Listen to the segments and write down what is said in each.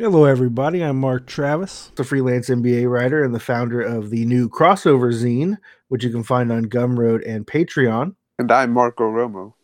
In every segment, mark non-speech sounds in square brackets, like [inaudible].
Hello, everybody. I'm Mark Travis, the freelance NBA writer and the founder of the new crossover zine, which you can find on Gumroad and Patreon. And I'm Marco Romo.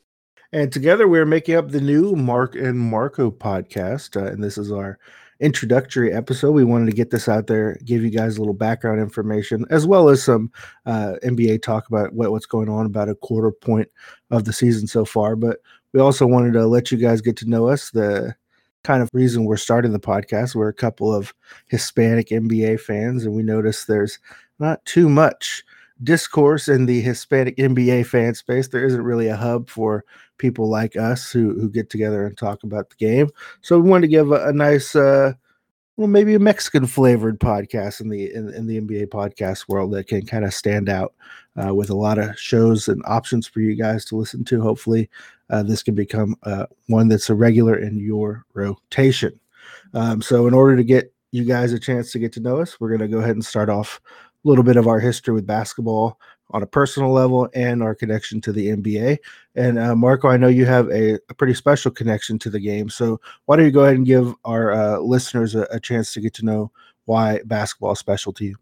And together we're making up the new Mark and Marco podcast. Uh, and this is our introductory episode. We wanted to get this out there, give you guys a little background information, as well as some uh, NBA talk about what, what's going on about a quarter point of the season so far. But we also wanted to let you guys get to know us. The kind of reason we're starting the podcast, we're a couple of Hispanic NBA fans, and we notice there's not too much discourse in the Hispanic NBA fan space. There isn't really a hub for people like us who who get together and talk about the game. So we wanted to give a, a nice, uh, well, maybe a Mexican flavored podcast in the in, in the NBA podcast world that can kind of stand out uh, with a lot of shows and options for you guys to listen to. Hopefully, uh, this can become uh, one that's a regular in your rotation. Um, so, in order to get you guys a chance to get to know us, we're going to go ahead and start off a little bit of our history with basketball on a personal level and our connection to the NBA. And uh, Marco, I know you have a, a, pretty special connection to the game. So why don't you go ahead and give our uh, listeners a, a, chance to get to know why basketball is special to you?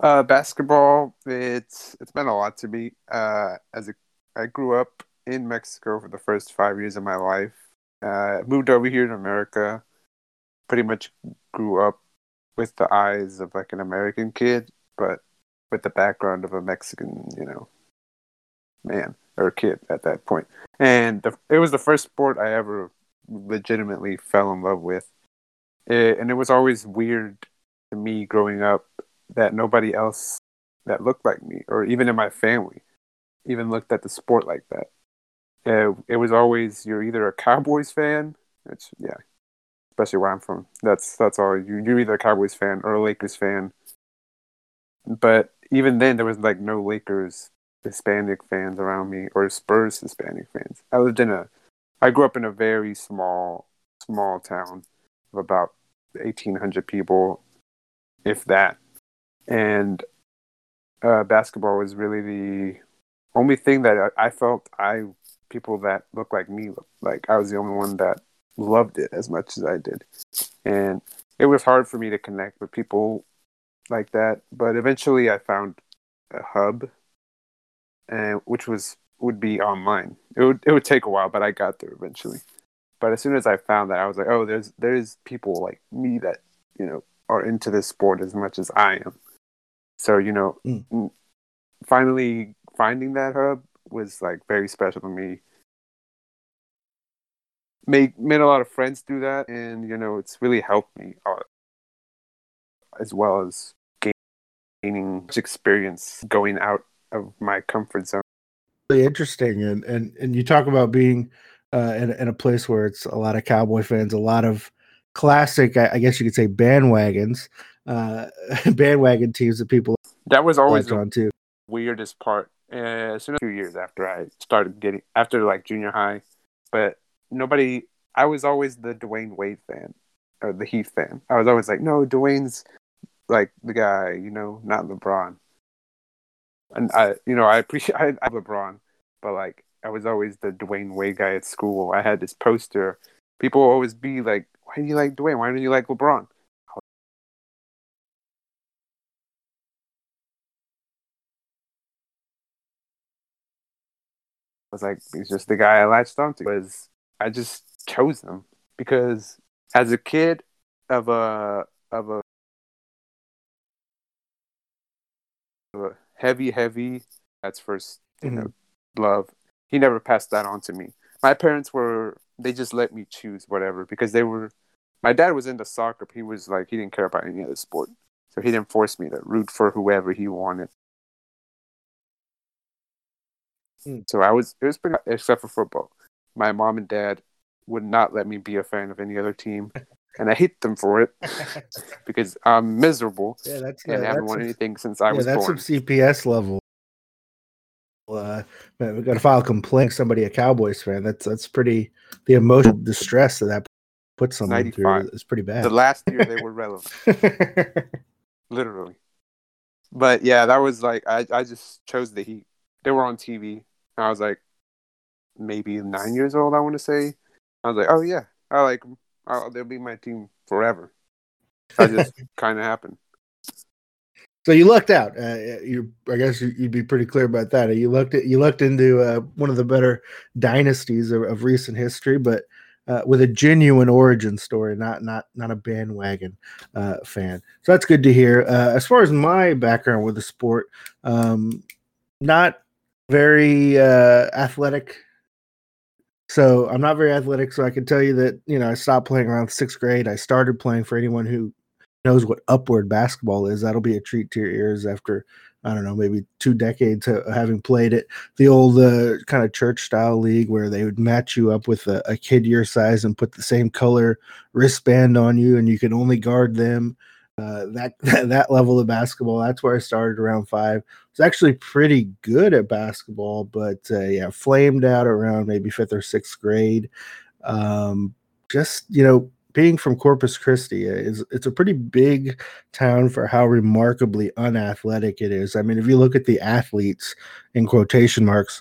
Uh, basketball, it's it's meant a lot to me. Uh, as a, I grew up in Mexico for the first five years of my life. Uh, moved over here to America. Pretty much grew up with the eyes of like an American kid, but with the background of a Mexican, you know, man or kid at that point. And the, it was the first sport I ever legitimately fell in love with. It, and it was always weird to me growing up that nobody else that looked like me, or even in my family, even looked at the sport like that. It, it was always you're either a Cowboys fan, which yeah, especially where I'm from. That's that's all. You, you're either a Cowboys fan or a Lakers fan. But even then, there was like no Lakers Hispanic fans around me or Spurs Hispanic fans. I lived in a, I grew up in a very small, small town of about 1,800 people, if that. And uh, basketball was really the only thing that I, I felt I people that look like me like I was the only one that loved it as much as I did. And it was hard for me to connect with people like that. But eventually, I found a hub, and which was would be online. It would it would take a while, but I got there eventually. But as soon as I found that, I was like, oh, there's there's people like me that you know are into this sport as much as I am. So you know, mm. finally finding that hub was like very special to me. Made made a lot of friends do that, and you know, it's really helped me as well as gaining experience going out of my comfort zone. Really interesting, and and and you talk about being uh, in, in a place where it's a lot of cowboy fans, a lot of classic, I, I guess you could say, bandwagons, uh, [laughs] bandwagon teams that people that was always on too. Weirdest part. Uh, as soon as two years after I started getting after like junior high, but nobody. I was always the Dwyane Wade fan or the Heat fan. I was always like, no, Dwyane's like the guy, you know, not LeBron. And I, you know, I appreciate [laughs] I, I LeBron, but like I was always the Dwyane Wade guy at school. I had this poster. People always be like, "Why do you like Dwyane? Why don't you like LeBron?" Was like, he's just the guy I latched onto. Was I just chose him because as a kid of a of a heavy, heavy. That's 1st you mm-hmm. know, love. He never passed that on to me. My parents were they just let me choose whatever because they were. My dad was into soccer. But he was like he didn't care about any other sport, so he didn't force me to root for whoever he wanted. Mm. So I was it was pretty except for football. My mom and dad would not let me be a fan of any other team. [laughs] and I hate them for it [laughs] because I'm miserable yeah, that's, and I haven't won anything since I yeah, was that's born. some CPS level. Uh, we got to file a complaint. Somebody a Cowboys fan. That's that's pretty. The emotional distress that that puts someone through is pretty bad. The last year they were relevant, [laughs] literally. But yeah, that was like I I just chose the Heat. They were on TV. I was like maybe nine years old. I want to say. I was like, oh yeah, I like them. I'll, they'll be my team forever. That just [laughs] kind of happened. So you lucked out. Uh, you, I guess you'd be pretty clear about that. You looked at you looked into uh, one of the better dynasties of, of recent history, but uh, with a genuine origin story, not not not a bandwagon uh, fan. So that's good to hear. Uh, as far as my background with the sport, um, not very uh, athletic. So I'm not very athletic. So I can tell you that you know I stopped playing around sixth grade. I started playing for anyone who knows what upward basketball is. That'll be a treat to your ears after I don't know, maybe two decades of having played it. The old uh, kind of church style league where they would match you up with a, a, kid your size and put the same color wristband on you, and you can only guard them. Uh, [laughs] that, that level of basketball. That's where I started around five. I was actually pretty good at basketball, but uh, yeah, flamed out around maybe fifth or sixth grade. Um, just you know, being from Corpus Christi uh, is it's a pretty big town for how remarkably unathletic it is. I mean, if you look at the athletes in quotation marks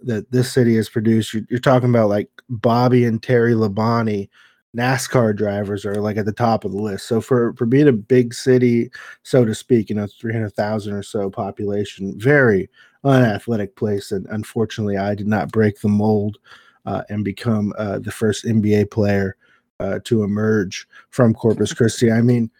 that this city has produced, you're, you're talking about like Bobby and Terry Labonte, NASCAR drivers are like at the top of the list. So for for being a big city, so to speak, you know, three hundred thousand or so population, very unathletic place, and unfortunately, I did not break the mold uh, and become uh, the first NBA player uh, to emerge from Corpus [laughs] Christi. I mean,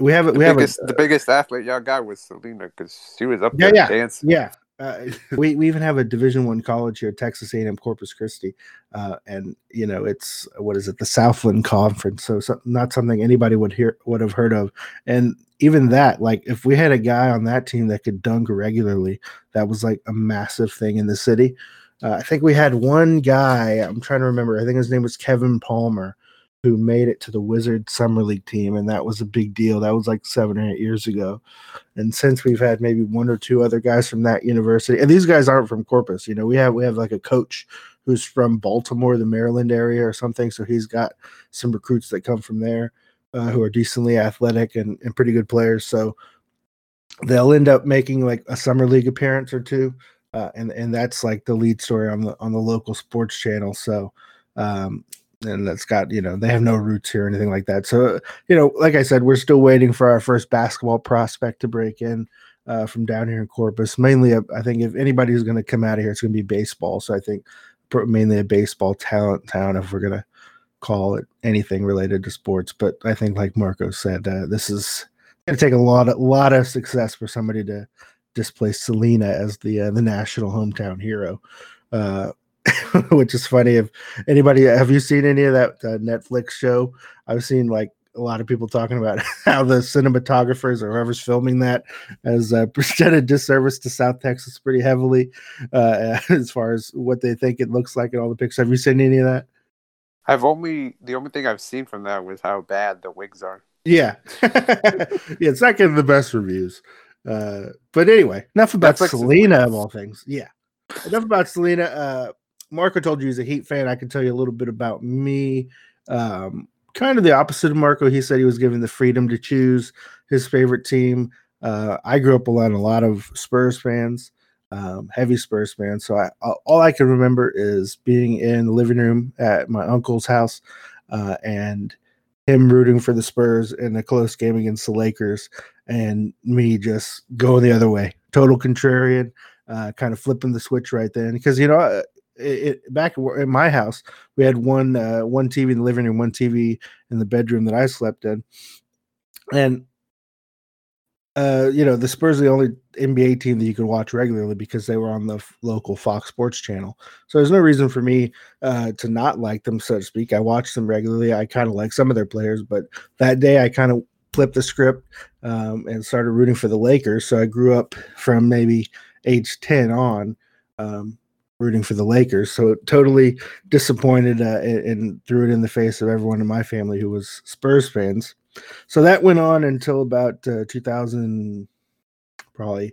we have we biggest, have a, the biggest athlete y'all got was Selena because she was up yeah, there yeah, dancing. Yeah, uh, [laughs] we we even have a Division One college here, Texas A&M Corpus Christi, uh, and you know it's what is it, the Southland Conference? So, so, not something anybody would hear would have heard of, and even that, like if we had a guy on that team that could dunk regularly, that was like a massive thing in the city. Uh, I think we had one guy. I'm trying to remember. I think his name was Kevin Palmer, who made it to the Wizard Summer League team, and that was a big deal. That was like seven or eight years ago. And since we've had maybe one or two other guys from that university, and these guys aren't from Corpus. You know, we have we have like a coach who's from Baltimore, the Maryland area, or something. So he's got some recruits that come from there uh, who are decently athletic and, and pretty good players. So they'll end up making like a summer league appearance or two uh, and and that's like the lead story on the on the local sports channel. So, um, and that's got you know they have no roots here or anything like that. So you know, like I said, we're still waiting for our first basketball prospect to break in. Uh, from down here in Corpus, mainly, a, I think if anybody's going to come out of here, it's going to be baseball. So I think mainly a baseball talent town if we're going to call it anything related to sports. But I think, like Marco said, uh, this is going to take a lot, a lot of success for somebody to displace Selena as the uh, the national hometown hero. Uh, [laughs] which is funny. If anybody have you seen any of that uh, Netflix show? I've seen like a lot of people talking about [laughs] how the cinematographers or whoever's filming that has uh, [laughs] presented disservice to South Texas pretty heavily uh, as far as what they think it looks like in all the pictures. Have you seen any of that? I've only the only thing I've seen from that was how bad the wigs are. Yeah, yeah, it's not getting the best reviews. Uh, but anyway, enough about Netflix Selena of all things. Yeah, enough about Selena. Marco told you he's a Heat fan. I can tell you a little bit about me. Um, kind of the opposite of Marco. He said he was given the freedom to choose his favorite team. Uh, I grew up around a lot of Spurs fans, um, heavy Spurs fans. So I, all I can remember is being in the living room at my uncle's house uh, and him rooting for the Spurs in a close game against the Lakers, and me just going the other way, total contrarian, uh, kind of flipping the switch right then. Because you know, it, it, back in my house, we had one uh, one TV in the living room, one TV in the bedroom that I slept in, and uh, you know, the Spurs are the only NBA team that you could watch regularly because they were on the f- local Fox Sports channel. So there's no reason for me uh, to not like them, so to speak. I watch them regularly. I kind of like some of their players, but that day I kind of flipped the script um, and started rooting for the Lakers. So I grew up from maybe age 10 on um, rooting for the Lakers. So totally disappointed uh, and, and threw it in the face of everyone in my family who was Spurs fans. So that went on until about uh, 2000, probably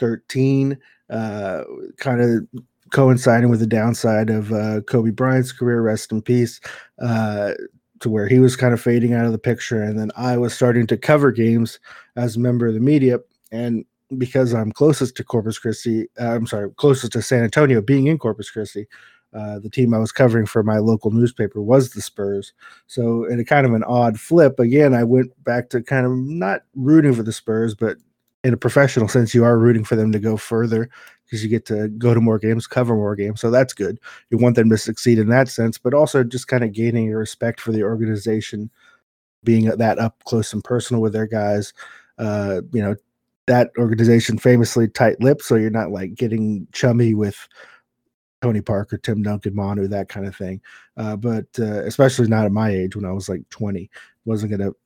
13, uh, kind of coinciding with the downside of uh, Kobe Bryant's career, rest in peace, uh, to where he was kind of fading out of the picture. And then I was starting to cover games as a member of the media. And because I'm closest to Corpus Christi, uh, I'm sorry, closest to San Antonio, being in Corpus Christi, uh, the team I was covering for my local newspaper was the Spurs. So, in a kind of an odd flip, again, I went back to kind of not rooting for the Spurs, but in a professional sense, you are rooting for them to go further because you get to go to more games, cover more games. So that's good. You want them to succeed in that sense, but also just kind of gaining your respect for the organization, being that up close and personal with their guys. Uh, you know, that organization famously tight lipped, so you're not like getting chummy with Tony Parker, Tim Duncan, Manu, that kind of thing. Uh, but uh, especially not at my age when I was like 20, wasn't going to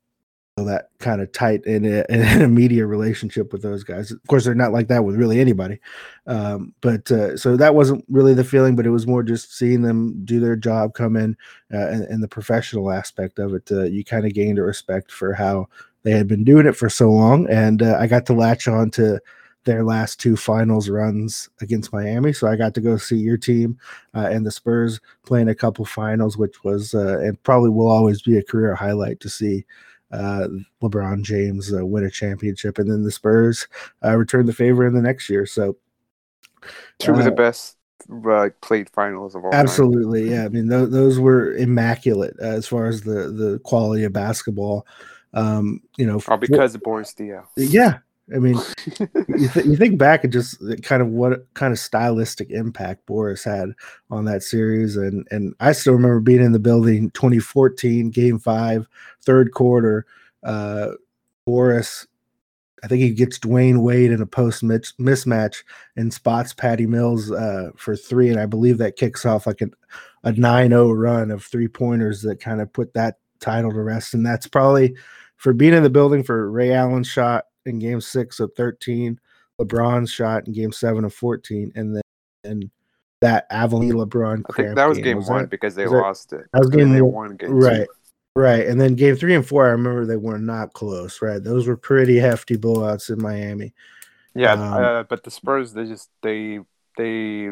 feel that kind of tight in a immediate [laughs] relationship with those guys. Of course, they're not like that with really anybody. Um, but uh, so that wasn't really the feeling, but it was more just seeing them do their job, come in, uh, and, and, the professional aspect of it. Uh, you kind of gained a respect for how they had been doing it for so long, and uh, I got to latch on to their last two finals runs against Miami. So I got to go see your team uh, and the Spurs playing a couple finals, which was uh, and probably will always be a career highlight to see uh, LeBron James uh, win a championship, and then the Spurs uh, return the favor in the next year. So, two of the uh, best uh, played finals of all. Absolutely, time. yeah. I mean, th- those were immaculate uh, as far as the the quality of basketball. Um, you know, all because of Boris Diaw. Yeah, I mean, [laughs] you, th- you think back and just kind of what kind of stylistic impact Boris had on that series, and and I still remember being in the building 2014, Game Five, third quarter. Uh, Boris, I think he gets Dwyane Wade in a post mismatch and spots Patty Mills uh, for three, and I believe that kicks off like a a 9-0 run of three pointers that kind of put that title to rest, and that's probably for being in the building for Ray Allen's shot in game six of 13, LeBron's shot in game seven of 14, and then and that Avalon LeBron. I think that was game, game was one that, because they lost it. That was game they won game right. Two. Right. And then game three and four, I remember they were not close, right? Those were pretty hefty blowouts in Miami. Yeah, um, uh, but the Spurs, they just they they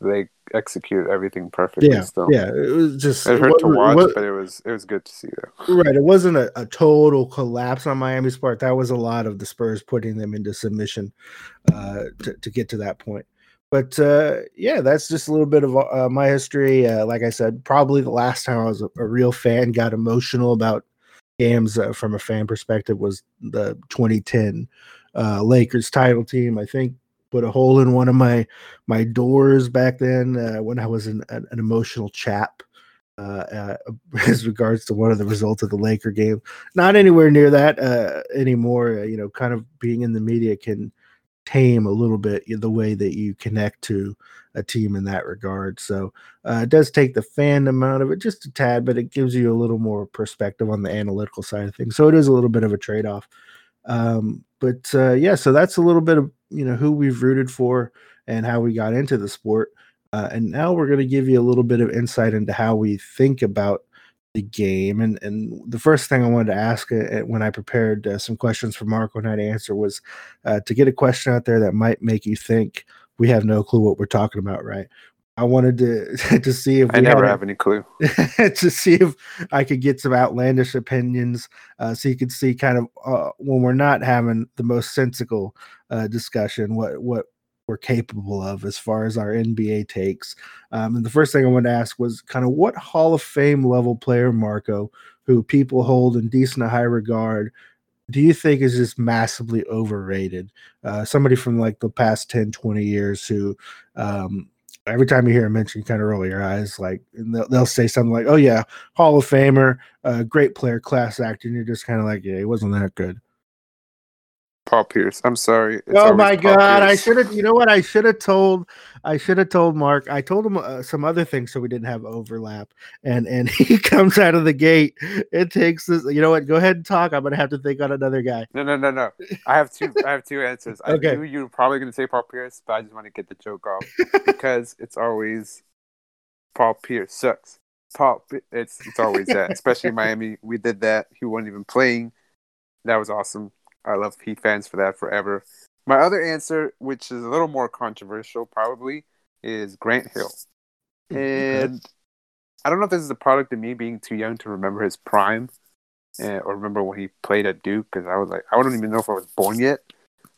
they execute everything perfectly. Yeah, still. yeah. It was just it hurt it to watch, was, but it was it was good to see that. Right, it wasn't a, a, total collapse on Miami's part. That was a lot of the Spurs putting them into submission uh, to to get to that point. But uh, yeah, that's just a little bit of uh, my history. Uh, like I said, probably the last time I was a, a real fan, got emotional about games uh, from a fan perspective was the 2010 uh, Lakers title team. I think put a hole in one of my my doors back then uh, when I was an, an, an emotional chap. Uh, uh, [laughs] as regards to one of the results of the Laker game, not anywhere near that uh, anymore. Uh, you know, kind of being in the media can tame a little bit the way that you connect to a team in that regard. So uh, it does take the fandom out of it just a tad, but it gives you a little more perspective on the analytical side of things. So it is a little bit of a trade off. Um, but uh, yeah, so that's a little bit of you know who we've rooted for and how we got into the sport. Uh, and now we're going to give you a little bit of insight into how we think about the game. And and the first thing I wanted to ask uh, when I prepared uh, some questions for Marco and I to answer was uh, to get a question out there that might make you think we have no clue what we're talking about, right? I wanted to [laughs] to see if I never have any clue [laughs] to see if I could get some outlandish opinions, uh, so you could see kind of uh, when we're not having the most sensical uh, discussion what what we're capable of as far as our NBA takes. Um, and the first thing I wanted to ask was kind of what Hall of Fame level player Marco, who people hold in decent high regard, do you think is just massively overrated? Uh, somebody from like the past 10, 20 years who um, every time you hear him mentioned, you kind of roll your eyes, like they'll, they'll, say something like, "Oh yeah, Hall of Famer, uh, great player, class act," and you're just kind of like, "Yeah, he wasn't that good." Paul Pierce. I'm sorry. It's oh my Paul god! Pierce. I should have. You know what? I should have told. I should have told Mark. I told him uh, some other things so we didn't have overlap. And and [laughs] he comes out of the gate. It takes this. You know what? Go ahead and talk. I'm gonna have to think on another guy. No, no, no, no. I have two. I have two answers. I okay. knew you were probably gonna say Paul Pierce, but I just want to get the joke off because it's always Paul Pierce sucks. Paul. It's it's always that. Especially [laughs] Miami. We did that. He wasn't even playing. That was awesome. I love Heat fans for that forever. My other answer, which is a little more controversial, probably, is Grant Hill. And I don't know if this is a product of me being too young to remember his prime uh, or remember when he played at Duke because I was like, I don't even know if I was born yet.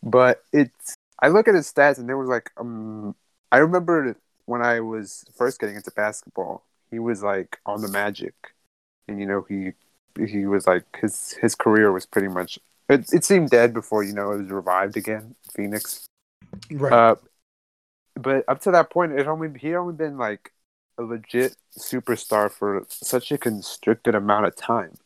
But it's, I look at his stats and there was like, um, I remember when I was first getting into basketball, he was like on the Magic, and you know he he was like his his career was pretty much it, it seemed dead before you know it was revived again, Phoenix. Right. Uh, but up to that point, it only he only been like a legit superstar for such a constricted amount of time.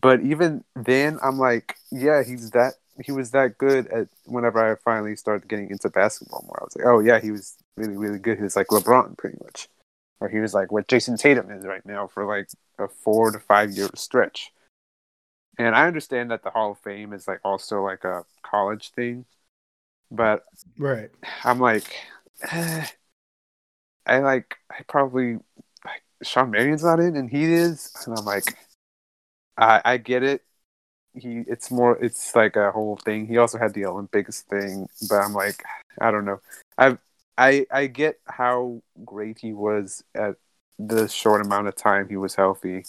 But even then, I'm like, yeah, he's that he was that good at whenever I finally started getting into basketball more. I was like, oh yeah, he was really really good. He was like LeBron pretty much, or he was like what Jayson Tatum is right now for like a four to five year stretch. And I understand that the Hall of Fame is like also like a college thing, but right. I'm like, eh, I like I probably Shawn Marion's not in and he is, and I'm like, I I get it. He it's more it's like a whole thing. He also had the Olympics thing, but I'm like, I don't know. I I I get how great he was at the short amount of time he was healthy,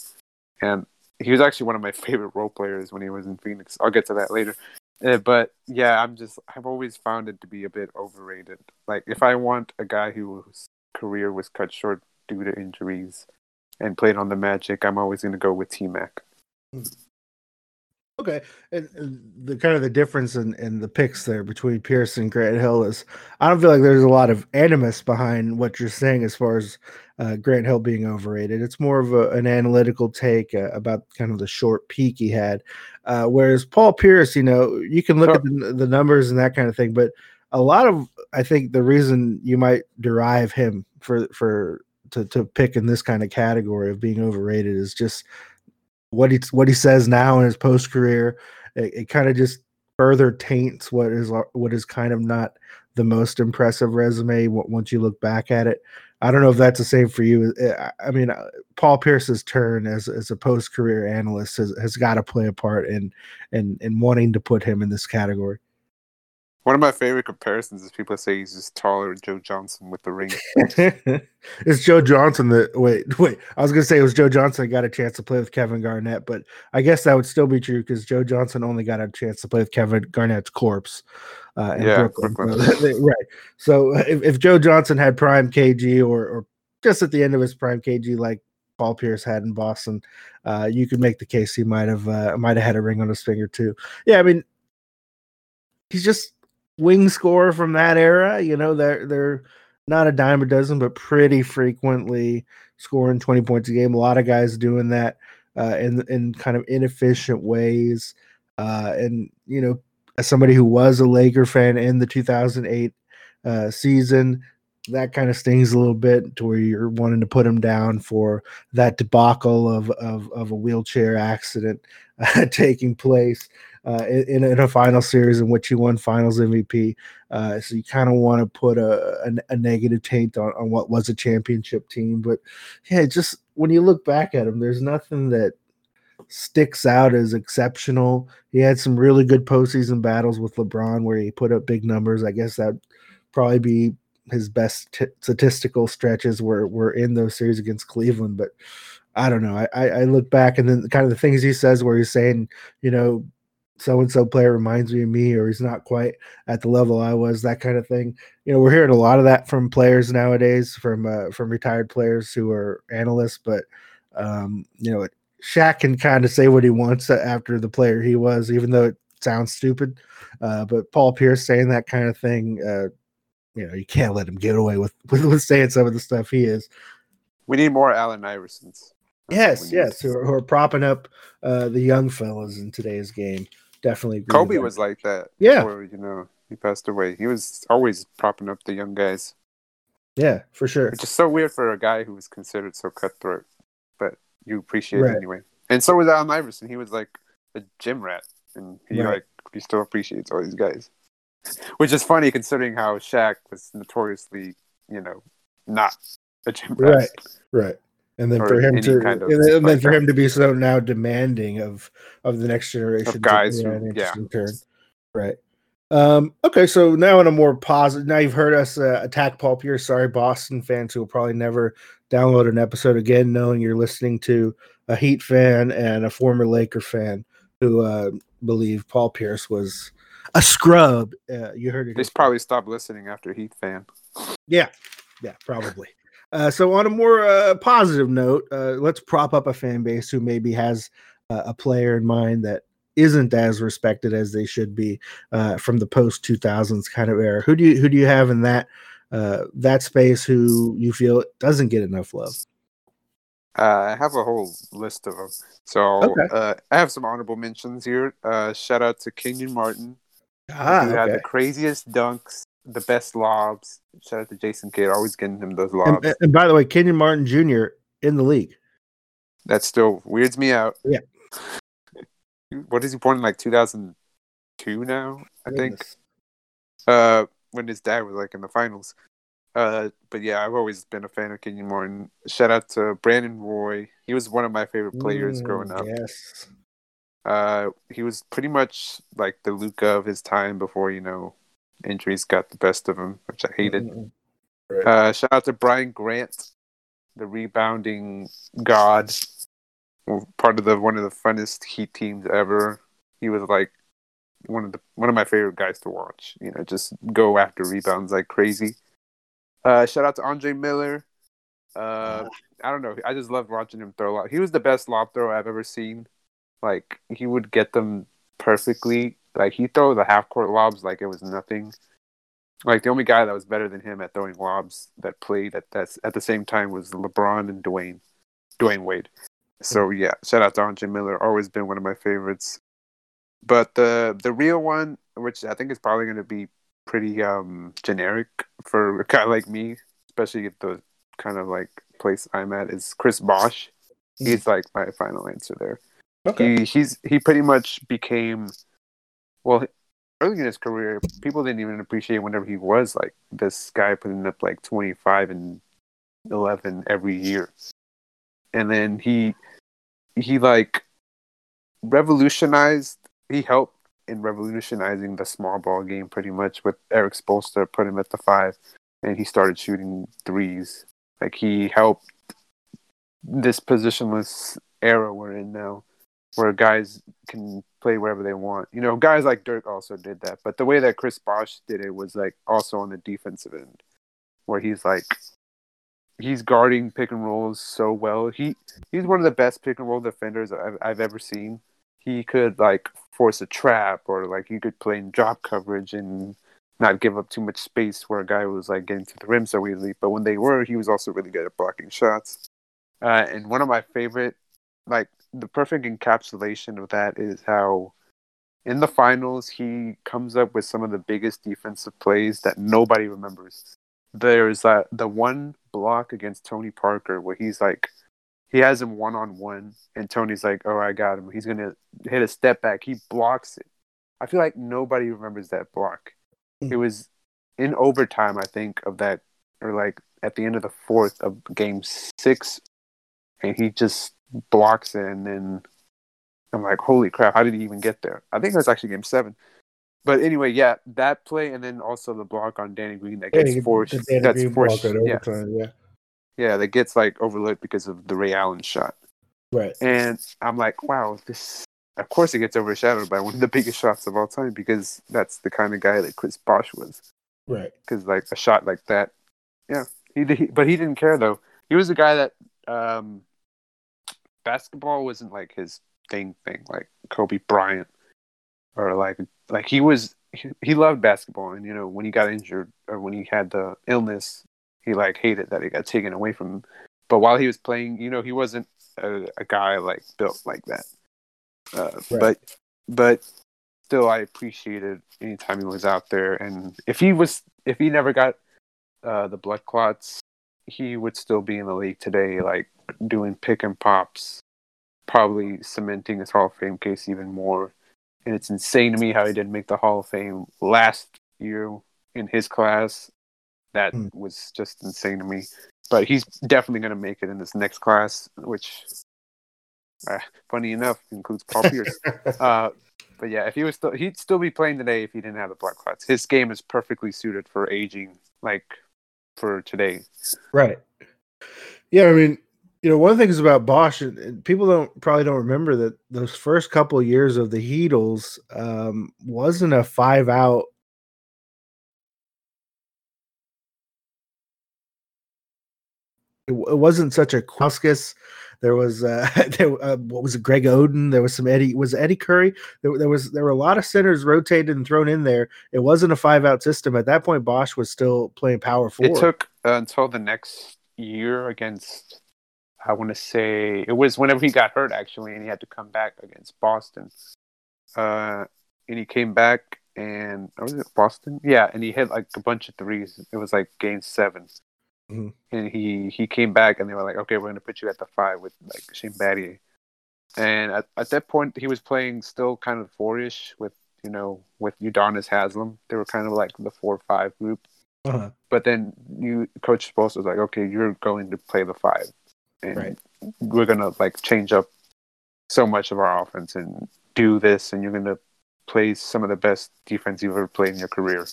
and he was actually one of my favorite role players when he was in Phoenix. I'll get to that later. Uh, but yeah, I'm just I've always found it to be a bit overrated. Like if I want a guy whose career was cut short due to injuries and played on the Magic, I'm always going to go with T Mac. Okay, and, and, the kind of the difference in, in the picks there between Pierce and Grant Hill is I don't feel like there's a lot of animus behind what you're saying as far as uh, Grant Hill being overrated. It's more of a, an analytical take uh, about kind of the short peak he had. Uh, whereas Paul Pierce, you know, you can look at the, the numbers and that kind of thing, but a lot of I think the reason you might derive him for for to to pick in this kind of category of being overrated is just what he what he says now in his post career, it, it kind of just further taints what is what is kind of not the most impressive resume once you look back at it. I don't know if that's the same for you. I mean, uh, Paul Pierce's turn as as a post career analyst has, has got to play a part in in in wanting to put him in this category. One of my favorite comparisons is people say he's just taller than Joe Johnson with the ring. [laughs] it's Joe Johnson that wait, [laughs] wait. I was gonna say it was Joe Johnson that got a chance to play with Kevin Garnett, but I guess that would still be true because Joe Johnson only got a chance to play with Kevin Garnett's corpse. Uh, in yeah, Brooklyn. Brooklyn. [laughs] right. So if, if Joe Johnson had prime KG or, or just at the end of his prime KG, like Paul Pierce had in Boston, uh, you could make the case he might have uh, might have had a ring on his finger too. Yeah, I mean, he's just wing scorer from that era. You know, they're they're not a dime a dozen, but pretty frequently scoring 20 points a game. A lot of guys doing that uh, in in kind of inefficient ways. Uh, and you know, as somebody who was a Laker fan in the 2008 uh, season, that kind of stings a little bit to where you're wanting to put him down for that debacle of of, of a wheelchair accident [laughs] taking place uh, in, in, a final series in which he won Finals MVP. Uh, so you kind of want to put a, a, a, negative taint on, on what was a championship team. But yeah, just when you look back at him, there's nothing that sticks out as exceptional. He had some really good postseason battles with LeBron where he put up big numbers. I guess that probably be his best t- statistical stretches were were in those series against Cleveland. But I don't know. I, I look back and then kind of the things he says where he's saying, you know, so and so player reminds me of me, or he's not quite at the level I was, that kind of thing. You know, we're hearing a lot of that from players nowadays, from uh, from retired players who are analysts. But um, you know, Shaq can kind of say what he wants after the player he was, even though it sounds stupid. Uh, but Paul Pierce saying that kind of thing, uh, you know, you can't let him get away with, [laughs] with, with saying some of the stuff he is. We need more Allen Iversons. Yes, yes, who are, who are, propping up uh, the young fellas in today's game definitely. Kobe was like that. Yeah, before, you know, he passed away. He was always propping up the young guys. Yeah, for sure. It's just so weird for a guy who was considered so cutthroat, but you appreciate right. it anyway. And so was Allen Iverson. He was like a gym rat, and he right. like he still appreciates all these guys, which is funny considering how Shaq was notoriously, you know, not a gym rat. Right. Right and then for him to kind of and then, like for him to be so now demanding of of the next generation of guys yeah, who, yeah. turn. Right. Um okay so now in a more positive now you've heard us uh, attack paul pierce. Sorry boston fans who will probably never download an episode again knowing you're listening to a heat fan and a former laker fan who uh believe paul pierce was a scrub. Uh, you heard it they probably stopped listening after heat fan. Yeah. Yeah, probably. Uh, so, on a more uh, positive note, uh, let's prop up a fan base who maybe has uh, a player in mind that isn't as respected as they should be uh, from the post 2000s kind of era. Who do you who do you have in that uh, that space who you feel doesn't get enough love? Uh, I have a whole list of them. So Okay. uh, I have some honorable mentions here. Uh, shout out to Kenyon Martin, Ah, who had the craziest dunks, the best lobs. Shout out to Jason Kidd, always getting him those And, lobs. and by the way, Kenyon Martin Jr. in the league. that still weirds me out. Yeah. What is he born in like 2002 now? I think. Uh, when his dad was like in the finals. Uh, but yeah, I've always been a fan of Kenyon Martin. Shout out to Brandon Roy. He was one of my favorite players Mm, growing up. Yes. Uh, he was pretty much like the Luka of his time before you know injuries got the best of him, which I hated. Mm, Right. Uh, shout out to Brian Grant, the rebounding god, part of the one of the funnest Heat teams ever. He was like one of the one of my favorite guys to watch. You know, just go after rebounds like crazy. Uh, shout out to Andre Miller. Uh, I don't know. I just loved watching him throw a lot. He was the best lob throw I've ever seen. Like he would get them perfectly. Like he throw the half court lobs like it was nothing. Like the only guy that was better than him at throwing lobs that played at that at the same time was LeBron and Dwyane, Dwyane Wade. So yeah, shout out to Andre Miller. Always been one of my favorites. But the the real one, which I think is probably going to be pretty um generic for a guy like me, especially at the kind of like place I'm at, is Chris Bosh. He's like my final answer there. Okay. He he's he pretty much became well early in his career, people didn't even appreciate whenever he was like this guy putting up like twenty five and eleven every year. And then he he like revolutionized he helped in revolutionizing the small ball game pretty much with Erik Spoelstra put him at the five and he started shooting threes. Like he helped this positionless era we're in now where guys can play wherever they want. You know, guys like Dirk also did that, but the way that Chris Bosh did it was like also on the defensive end, where he's like he's guarding pick and rolls so well. He he's one of the best pick and roll defenders I've, I've ever seen. He could like force a trap, or like he could play in drop coverage and not give up too much space where a guy was like getting to the rim so easily. But when they were, he was also really good at blocking shots. Uh, and one of my favorite, like the perfect encapsulation of that is how in the finals he comes up with some of the biggest defensive plays that nobody remembers. There's uh, the one block against Tony Parker where he's like he has him one on one and Tony's like, "Oh, I got him. He's going to hit a step back." He blocks it. I feel like nobody remembers that block. It was in overtime, I think, of that or like at the end of the fourth of game 6 and he just blocks it and then I'm like, holy crap, how did he even get there? I think it was actually game seven. But anyway, yeah, that play and then also the block on Danny Green that gets you- forced. That's Green forced. Yeah, yeah. yeah, that gets like overlooked because of the Ray Allen shot. Right. And I'm like, wow, this. Of course, it gets overshadowed by one of the biggest shots of all time because that's the kind of guy that Chris Bosh was. Right. Because like a shot like that, yeah, he, he but he didn't care though. He was the guy that um, basketball wasn't like his thing thing like Kobe Bryant or like like he was he, he loved basketball and you know when he got injured or when he had the illness he like hated that it got taken away from him. But while he was playing you know he wasn't a, a guy like built like that. Uh, Right. but but still I appreciated anytime he was out there. And if he was if he never got uh, the blood clots he would still be in the league today like doing pick and pops probably cementing his Hall of Fame case even more. And it's insane to me how he didn't make the Hall of Fame last year in his class. That Hmm. was just insane to me. But he's definitely going to make it in this next class, which, uh, funny enough, includes Paul Pierce. [laughs] uh, but yeah, if he was still, he'd still be playing today if he didn't have the blood clots. His game is perfectly suited for aging, like for today. Right. Yeah, I mean, you know, one of the things about Bosh, and- people don't probably don't remember that those first couple of years of the Heatles um, wasn't a five out it, wasn't such a Quauskas. There was uh, [laughs] there uh, what was it? Greg Oden. There was some Eddie. Was Eddie Curry? There, there was there were a lot of centers rotated and thrown in there. It wasn't a five out system at that point. Bosh was still playing power forward. It took uh, until the next year against. I want to say it was whenever he got hurt actually, and he had to come back against Boston. Uh, and he came back and was it Boston? Yeah, and he hit like a bunch of threes. It was like game 7 mm-hmm. and he he came back and they were like, okay, we're gonna put you at the five with like Shane Battier. And at, at that point, he was playing still kind of four-ish with you know with Udonis Haslem. They were kind of like the four-five group. Uh-huh. But then you coach Spoelstra was like, okay, you're going to play the five, and Right. we're gonna like change up so much of our offense and do this, and you're gonna play some of the best defense you've ever played in your career.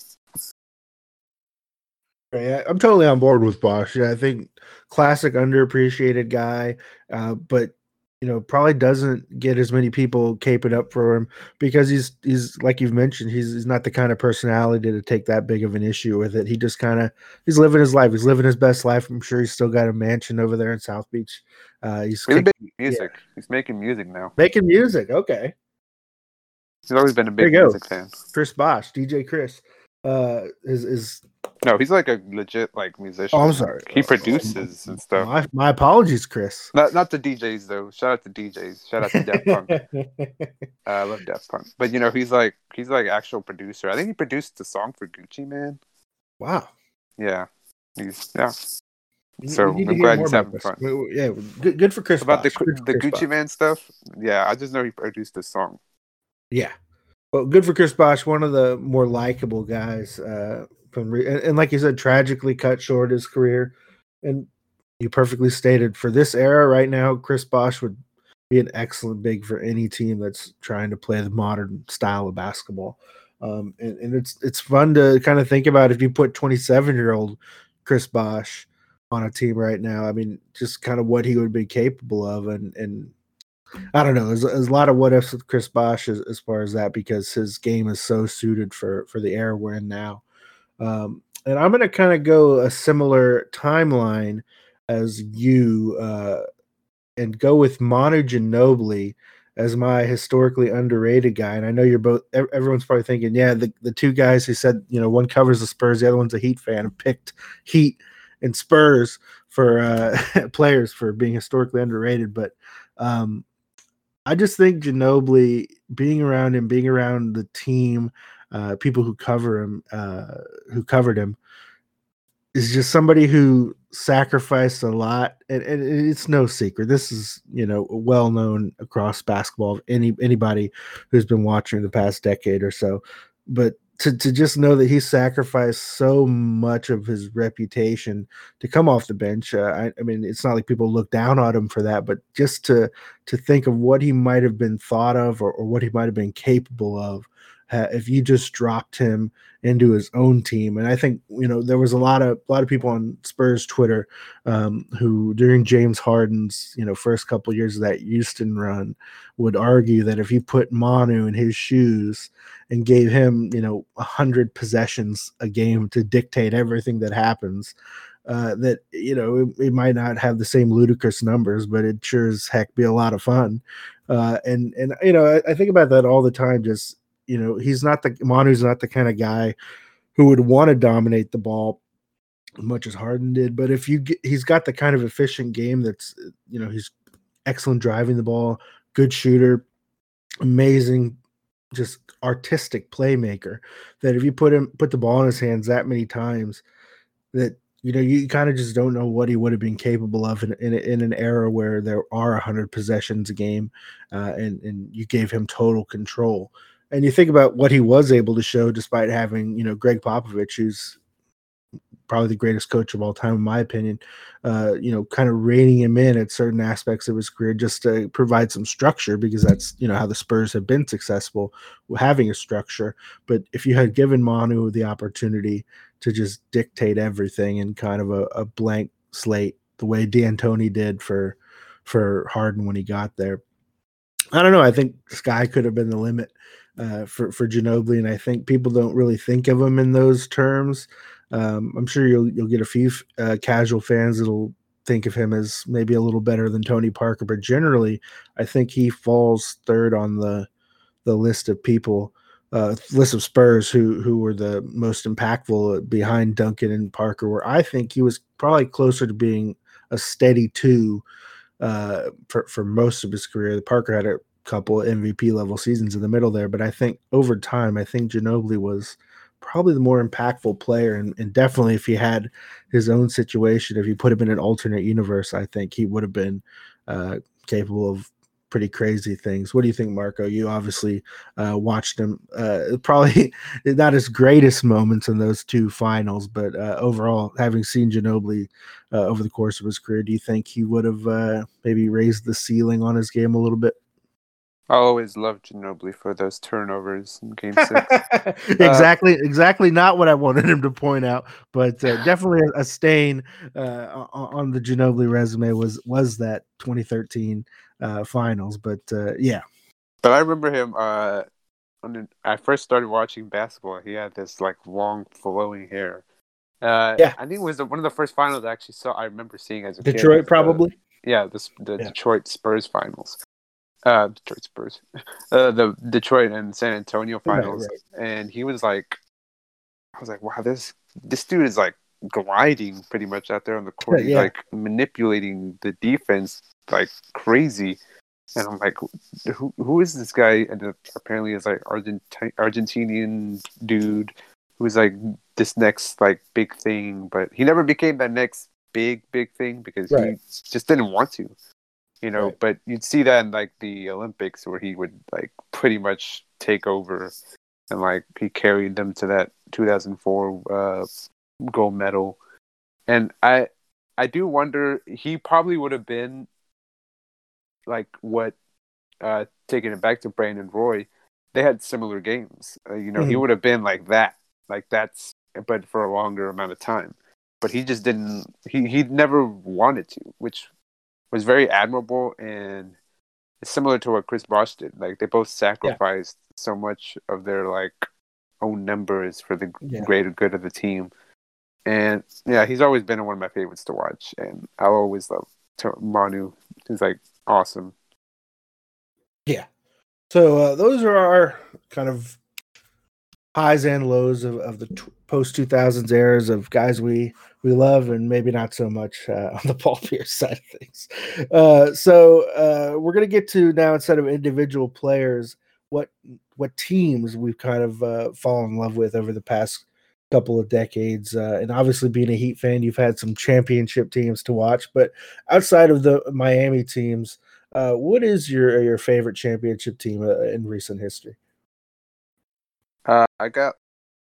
Yeah, I'm totally on board with Bosh. Yeah, I think classic underappreciated guy, uh, but you know probably doesn't get as many people caping up for him because he's he's like you've mentioned he's he's not the kind of personality to take that big of an issue with it. He just kind of he's living his life. He's living his best life. I'm sure he's still got a mansion over there in South Beach. Uh, he's He's making music. He's making music now. making music. Okay, He's always been a big music fan. Chris Bosh, DJ Chris, uh, is is No, he's like a legit like musician. Oh, I'm sorry. He produces and stuff. my, my apologies, Chris. Not not the DJs though. Shout out to DJs. Shout out to Daft Punk. [laughs] Uh, I love Daft Punk. But you know, he's like he's like actual producer. I think he produced the song for Gucci Mane. wow. Yeah. He's yeah. We- So, we I'm glad he's having fun. We- Yeah, good, good for Chris. About the Good the Chris Gucci Bosh. Man stuff. Yeah, I just know he produced the song. Yeah, well, good for Chris Bosh. One of the more likable guys. Uh, re- and, and like you said, tragically cut short his career. And you perfectly stated for this era right now, Chris Bosh would be an excellent big for any team that's trying to play the modern style of basketball. Um, and, and it's it's fun to kind of think about if you put 27 year old Chris Bosh on a team right now. I mean, just kind of what he would be capable of, and and I don't know. There's, there's a lot of what ifs with Chris Bosh as, as far as that because his game is so suited for for the era we're in now. Um, and I'm going to kind of go a similar timeline as you uh, and go with Manu Ginobili as my historically underrated guy. And I know you're both. Everyone's probably thinking, yeah, the the two guys who said you know one covers the Spurs, the other one's a Heat fan, and picked Heat and Spurs for uh, [laughs] players for being historically underrated. But um, I just think Ginobili being around him, being around the team, uh, people who cover him, uh, who covered him, is just somebody who sacrificed a lot, and, and it's no secret. This is you know well known across basketball. Any anybody who's been watching the past decade or so, but to to just know that he sacrificed so much of his reputation to come off the bench. Uh, I, I mean, it's not like people look down on him for that, but just to to think of what he might have been thought of or, or what he might have been capable of if you just dropped him into his own team. And I think you know there was a lot of a lot of people on Spurs Twitter um, who during James Harden's you know first couple years of that Houston run would argue that if you put Manu in his shoes and gave him you know hundred possessions a game to dictate everything that happens. Uh, that you know it, it might not have the same ludicrous numbers, but it sure as heck be a lot of fun. Uh, and and you know I, I think about that all the time. Just you know he's not the Manu's not the kind of guy who would want to dominate the ball as much as Harden did. But if you get, he's got the kind of efficient game that's you know he's excellent driving the ball, good shooter, amazing, just artistic playmaker. That if you put him put the ball in his hands that many times, that you know you kind of just don't know what he would have been capable of in in, in an era where there are hundred possessions a game, uh, and and you gave him total control. And you think about what he was able to show despite having you know Gregg Popovich, who's probably the greatest coach of all time, in my opinion. Uh, you know, kind of reining him in at certain aspects of his career just to provide some structure because that's you know how the Spurs have been successful having a structure. But if you had given Manu the opportunity to just dictate everything in kind of a, a blank slate, the way D'Antoni did for for Harden when he got there, I don't know. I think sky could have been the limit uh, for for Ginobili, and I think people don't really think of him in those terms. Um, I'm sure you'll you'll get a few uh, casual fans that'll think of him as maybe a little better than Tony Parker, but generally, I think he falls third on the the list of people, uh, list of Spurs who who were the most impactful behind Duncan and Parker. Where I think he was probably closer to being a steady two uh, for for most of his career. The Parker had a couple MVP level seasons in the middle there, but I think over time, I think Ginobili was probably the more impactful player, and, and definitely if he had his own situation, if you put him in an alternate universe, I think he would have been uh, capable of pretty crazy things. What do you think, Marco? You obviously uh, watched him. Uh, [laughs] probably not his greatest moments in those two finals, but uh, overall, having seen Ginobili uh, over the course of his career, do you think he would have uh, maybe raised the ceiling on his game a little bit? I always loved Ginobili for those turnovers in Game Six. [laughs] exactly, uh, exactly not what I wanted him to point out, but uh, [laughs] definitely a, a stain uh, on the Ginobili resume was was that 2013 uh, finals. But uh, yeah, but I remember him. Uh, when I first started watching basketball, he had this like long flowing hair. yeah, I think it was the, one of the first finals I actually saw. I remember seeing as a Detroit, kid, probably. yeah, the the yeah. Detroit Spurs finals uh, Detroit Spurs, uh, the Detroit and San Antonio finals, right, right. and he was like, I was like, wow, this this dude is like gliding pretty much out there on the court, yeah, yeah. like manipulating the defense like crazy, and I'm like, who who is this guy? And apparently, it's like Argent Argentinian dude who's like this next like big thing, but he never became that next big big thing because right. he just didn't want to you know right. but you'd see that in like the olympics where he would like pretty much take over and like he carried them to that 2004 uh, gold medal and i i do wonder he probably would have been like what uh taking it back to brandon roy they had similar games uh, you know mm-hmm. he would have been like that like that's but for a longer amount of time but he just didn't he he never wanted to which was very admirable and similar to what Chris Bosh did. Like they both sacrificed yeah. so much of their like own numbers for the yeah. greater good of the team. And yeah, he's always been one of my favorites to watch, and I always love Manu. He's like awesome. Yeah. So uh, those are our kind of highs and lows of, of the t- post 2000s eras of guys we we love and maybe not so much uh, [laughs] on the Paul Pierce side of things. Uh, so uh, we're gonna get to now instead of individual players, what what teams we've kind of uh, fallen in love with over the past couple of decades. Uh, and obviously, being a Heat fan, you've had some championship teams to watch. But outside of the Miami teams, uh, what is your your favorite championship team in recent history? Uh, I got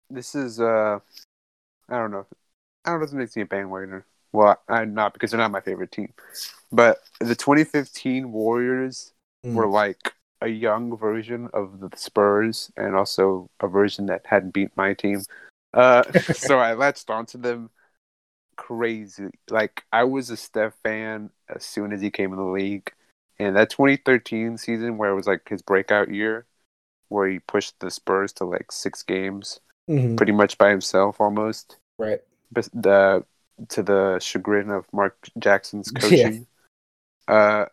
this is uh, I don't know. I don't know if it makes me a bandwagoner. Well, I'm not because they're not my favorite team. But the 2015 Warriors mm. were like a young version of the Spurs and also a version that hadn't beat my team. Uh, [laughs] so I latched onto them crazy. Like I was a Steph fan as soon as he came in the league. And that 2013 season where it was like his breakout year, where he pushed the Spurs to like six games, mm-hmm. pretty much by himself almost. Right. But the to the chagrin of Mark Jackson's [laughs] coaching. Yeah. Uh,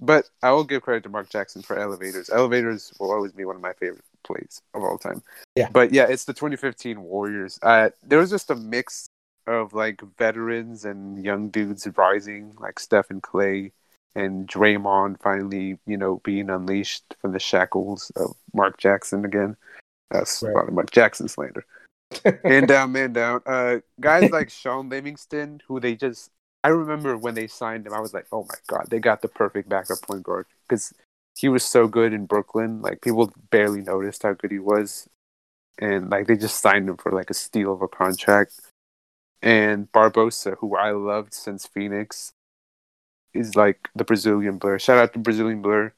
but I will give credit to Mark Jackson for elevators. Elevators will always be one of my favorite plays of all time. Yeah. But yeah, it's the 2015 Warriors. Uh, there was just a mix of like veterans and young dudes rising, like Steph and Clay and Draymond finally, you know, being unleashed from the shackles of Mark Jackson again. That's right. of Mark Jackson slander. and down, man down. Uh, guys like [laughs] Shaun Livingston, who they just, I remember when they signed him, I was like, oh my God, they got the perfect backup point guard. Because he was so good in Brooklyn. Like, people barely noticed how good he was. And, like, they just signed him for, like, a steal of a contract. And Barbosa, who I loved since Phoenix, is like the Brazilian Blur. Shout out to Brazilian Blur.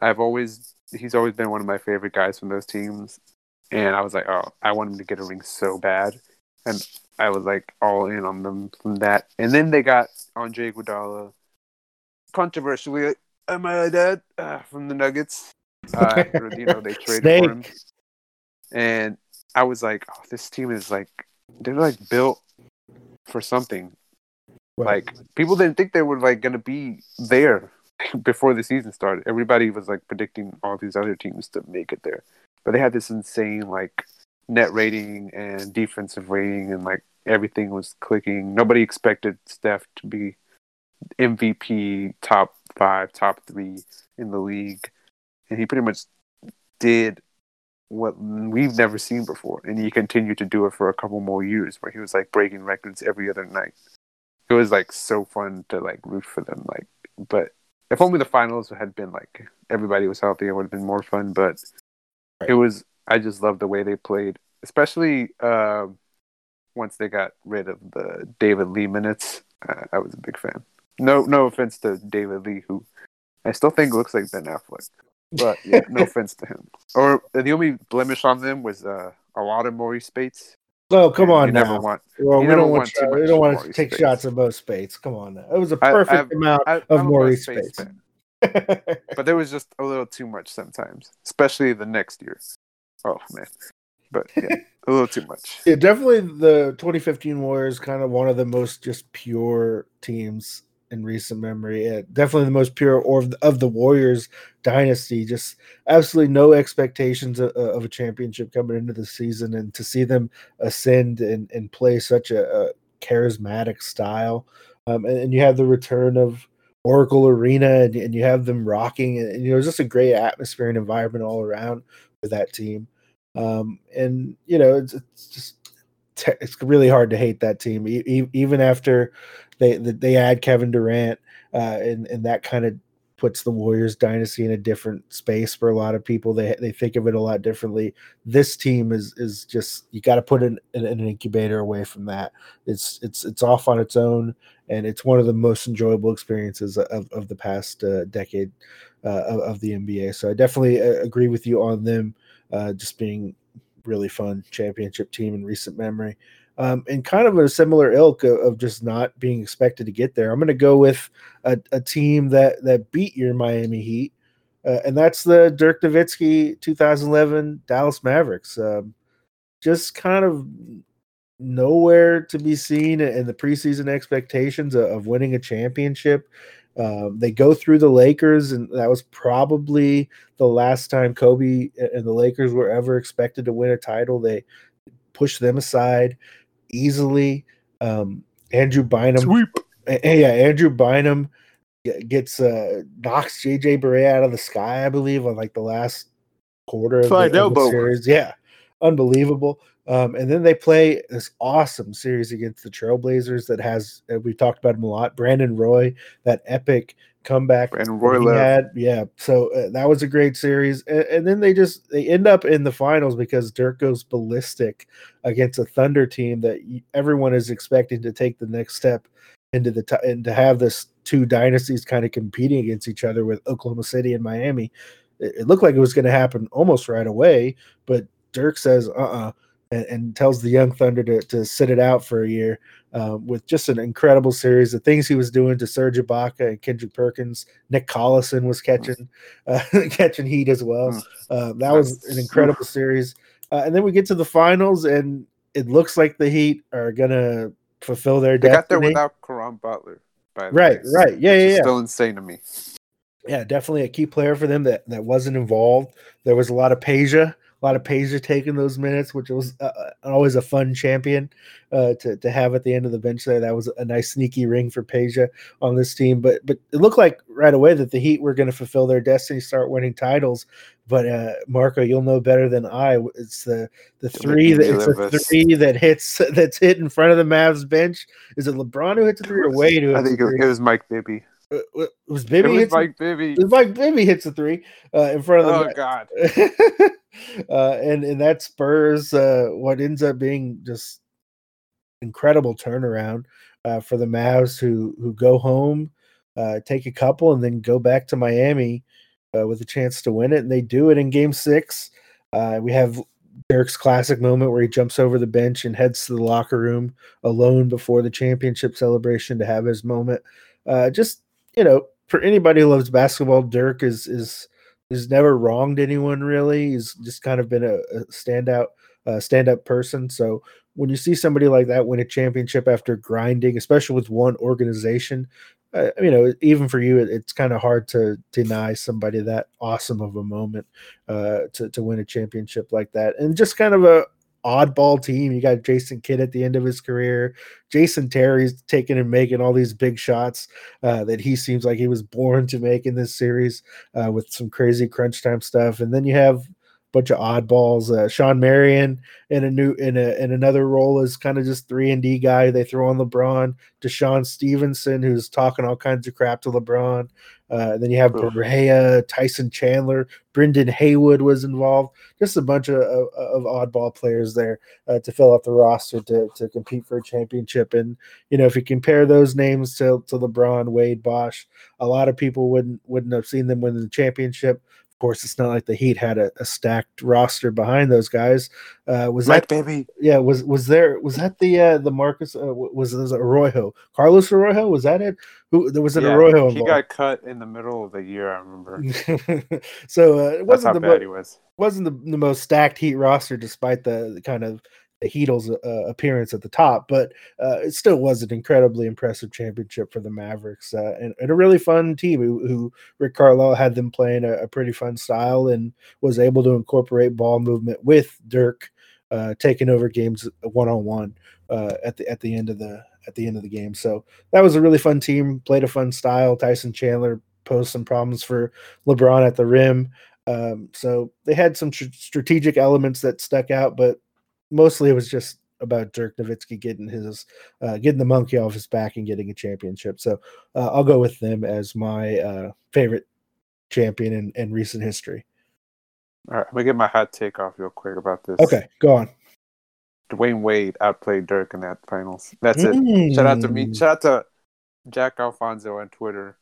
I've always he's always been one of my favorite guys from those teams, and I was like, oh, I want him to get a ring so bad, and I was like all in on them from that. And then they got Andre Iguodala, controversially, am I that uh, from the Nuggets? Uh, [laughs] you know they traded Snake. for him, and I was like, oh, this team is like they're like built for something Like people didn't think they were like going to be there [laughs] before the season started. Everybody was like predicting all these other teams to make it there, but they had this insane like net rating and defensive rating, and like everything was clicking. Nobody expected Steph to be MVP, top five, top three in the league, and he pretty much did what we've never seen before, and he continued to do it for a couple more years, where he was like breaking records every other night. It was like so fun to like root for them, like. But if only the finals had been like everybody was healthy, it would have been more fun. But right. it was. I just loved the way they played, especially uh, once they got rid of the David Lee minutes. Uh, I was a big fan. No, no offense to David Lee, who I still think looks like Ben Affleck. But yeah, no [laughs] offense to him. Or the only blemish on them was uh, a lot of Maurice Speights. Oh come on! You now. never want. Well, we don't want. Shot, we don't want to take Speights. shots of both Speights. Come on, now. it was a perfect I, amount I, of Maurice Speights. but there was just a little too much sometimes, especially the next year. Oh man, but yeah, a little too much. [laughs] Yeah, definitely the 2015 Warriors kind of one of the most just pure teams in recent memory. Yeah, definitely the most pure or of the Warriors dynasty. Just absolutely no expectations of, of, a championship coming into the season, and to see them ascend and, and play such a, a charismatic style. Um, and, and, you have the return of Oracle Arena, and, and you have them rocking, and, and you know, it's just a great atmosphere and environment all around for that team. Um, and you know, it's, it's just it's really hard to hate that team, even after they they add Kevin Durant, uh, and and that kind of puts the Warriors dynasty in a different space for a lot of people. They they think of it a lot differently. This team is is just you got to put an, an, an incubator away from that. It's it's it's off on its own, and it's one of the most enjoyable experiences of of the past uh, decade uh, of, of, the NBA. So I definitely uh, agree with you on them uh, just being really fun championship team in recent memory um, and kind of a similar ilk of, of, just not being expected to get there. I'm going to go with a, a, team that that beat your Miami Heat, uh, and that's the Dirk Nowitzki 2011 Dallas Mavericks. Um, just kind of nowhere to be seen in the preseason expectations of, of winning a championship. Um, they go through the Lakers, and that was probably the last time Kobe and the Lakers were ever expected to win a title. They pushed them aside easily. Um, Andrew Bynum, Sweep. yeah, Andrew Bynum gets uh, knocks JJ Barea out of the sky, I believe, on like the last quarter of the, of the series. Yeah, unbelievable. Um, and then they play this awesome series against the Trailblazers that has we've talked about him a lot. Brandon Roy, that epic comeback Brandon Roy had, yeah. So uh, that was a great series, and, and, then they just they end up in the finals because Dirk goes ballistic against a Thunder team that everyone is expecting to take the next step into the t- and to have this two dynasties kind of competing against each other with Oklahoma City and Miami. It, it looked like it was going to happen almost right away, but Dirk says, "Uh, uh and, and, tells the Young Thunder to, to sit it out for a year um, with just an incredible series. The things he was doing to Serge Ibaka and Kendrick Perkins, Nick Collison was catching uh, [laughs] catching heat as well. Uh, that was an incredible series. Uh, and then we get to the finals, and it looks like the Heat are gonna fulfill their. They destiny. got there without Caron Butler. right, way, right, yeah, yeah, yeah. Still insane to me. Yeah, definitely a key player for them that that wasn't involved. There was a lot of Peja a lot of Peja taking those minutes, which was uh, uh, always a fun champion uh, to to have at the end of the bench. There, that was a nice sneaky ring for Peja on this team. But but it looked like right away that the Heat were going to fulfill their destiny, start winning titles. But uh, Marco, you'll know better than I. It's the the three that it's a three that hits [laughs] that's hit in front of the Mavs bench. Is it LeBron who hits the three or Wade who? I think it was Mike Bibby. Uh, it was Bibby. It was Mike Bibby. It was Mike Bibby hits a three uh, in front of the. Oh God! [laughs] uh, and and that spurs uh, what ends up being just incredible turnaround uh, for the Mavs, who who go home, uh, take a couple, and then go back to Miami uh, with a chance to win it, and they do it in Game Six. Uh, we have Dirk's classic moment where he jumps over the bench and heads to the locker room alone before the championship celebration to have his moment. Uh, just you know, for anybody who loves basketball, Dirk is is is never wronged anyone really. He's just kind of been a, a standout uh, stand up person. So when you see somebody like that win a championship after grinding, especially with one organization, uh, you know, even for you, it, it's kind of hard to deny somebody that awesome of a moment uh, to to win a championship like that, and just kind of a oddball team. You got Jason Kidd at the end of his career. Jason Terry's taking and making all these big shots uh, that he seems like he was born to make in this series uh, with some crazy crunch time stuff. And then you have a bunch of oddballs. Uh, Shawn Marion in a new in a in another role as kind of just three and D guy. They throw on LeBron. DeShawn Stevenson, who's talking all kinds of crap to LeBron. Uh, then you have Barea, Tyson Chandler, Brendan Haywood was involved. Just a bunch of, of, of oddball players there uh, to fill out the roster to, to compete for a championship. And you know, if you compare those names to, to LeBron, Wade, Bosh, a lot of people wouldn't wouldn't have seen them win the championship course, it's not like the Heat had a, a stacked roster behind those guys. Uh, was right, that baby? Yeah, was was there? Was that the uh, the Marcus? Uh, was was Arroyo? Carlos Arroyo? Was that it? Who there was an yeah, Arroyo? Involved. He got cut in the middle of the year. I remember. [laughs] so uh, it wasn't the mo- was. Wasn't the, the most stacked Heat roster, despite the, the kind of the Heatles uh, appearance at the top, but uh, it still was an incredibly impressive championship for the Mavericks uh, and, and, a really fun team who, who Rick Carlisle had them playing a, a, pretty fun style and was able to incorporate ball movement with Dirk uh, taking over games one on one at the at the end of the at the end of the game. So that was a really fun team. Played a fun style. Tyson Chandler posed some problems for LeBron at the rim. Um, so they had some tr- strategic elements that stuck out, but mostly it was just about Dirk Nowitzki getting his uh, getting the monkey off his back and getting a championship. So uh, I'll go with them as my uh, favorite champion in, in recent history. All right, let me get my hot take off real quick about this. Okay, go on. Dwyane Wade outplayed Dirk in that finals. That's mm. it. Shout out to me. Mm. Shout out to Jack Alfonso on Twitter.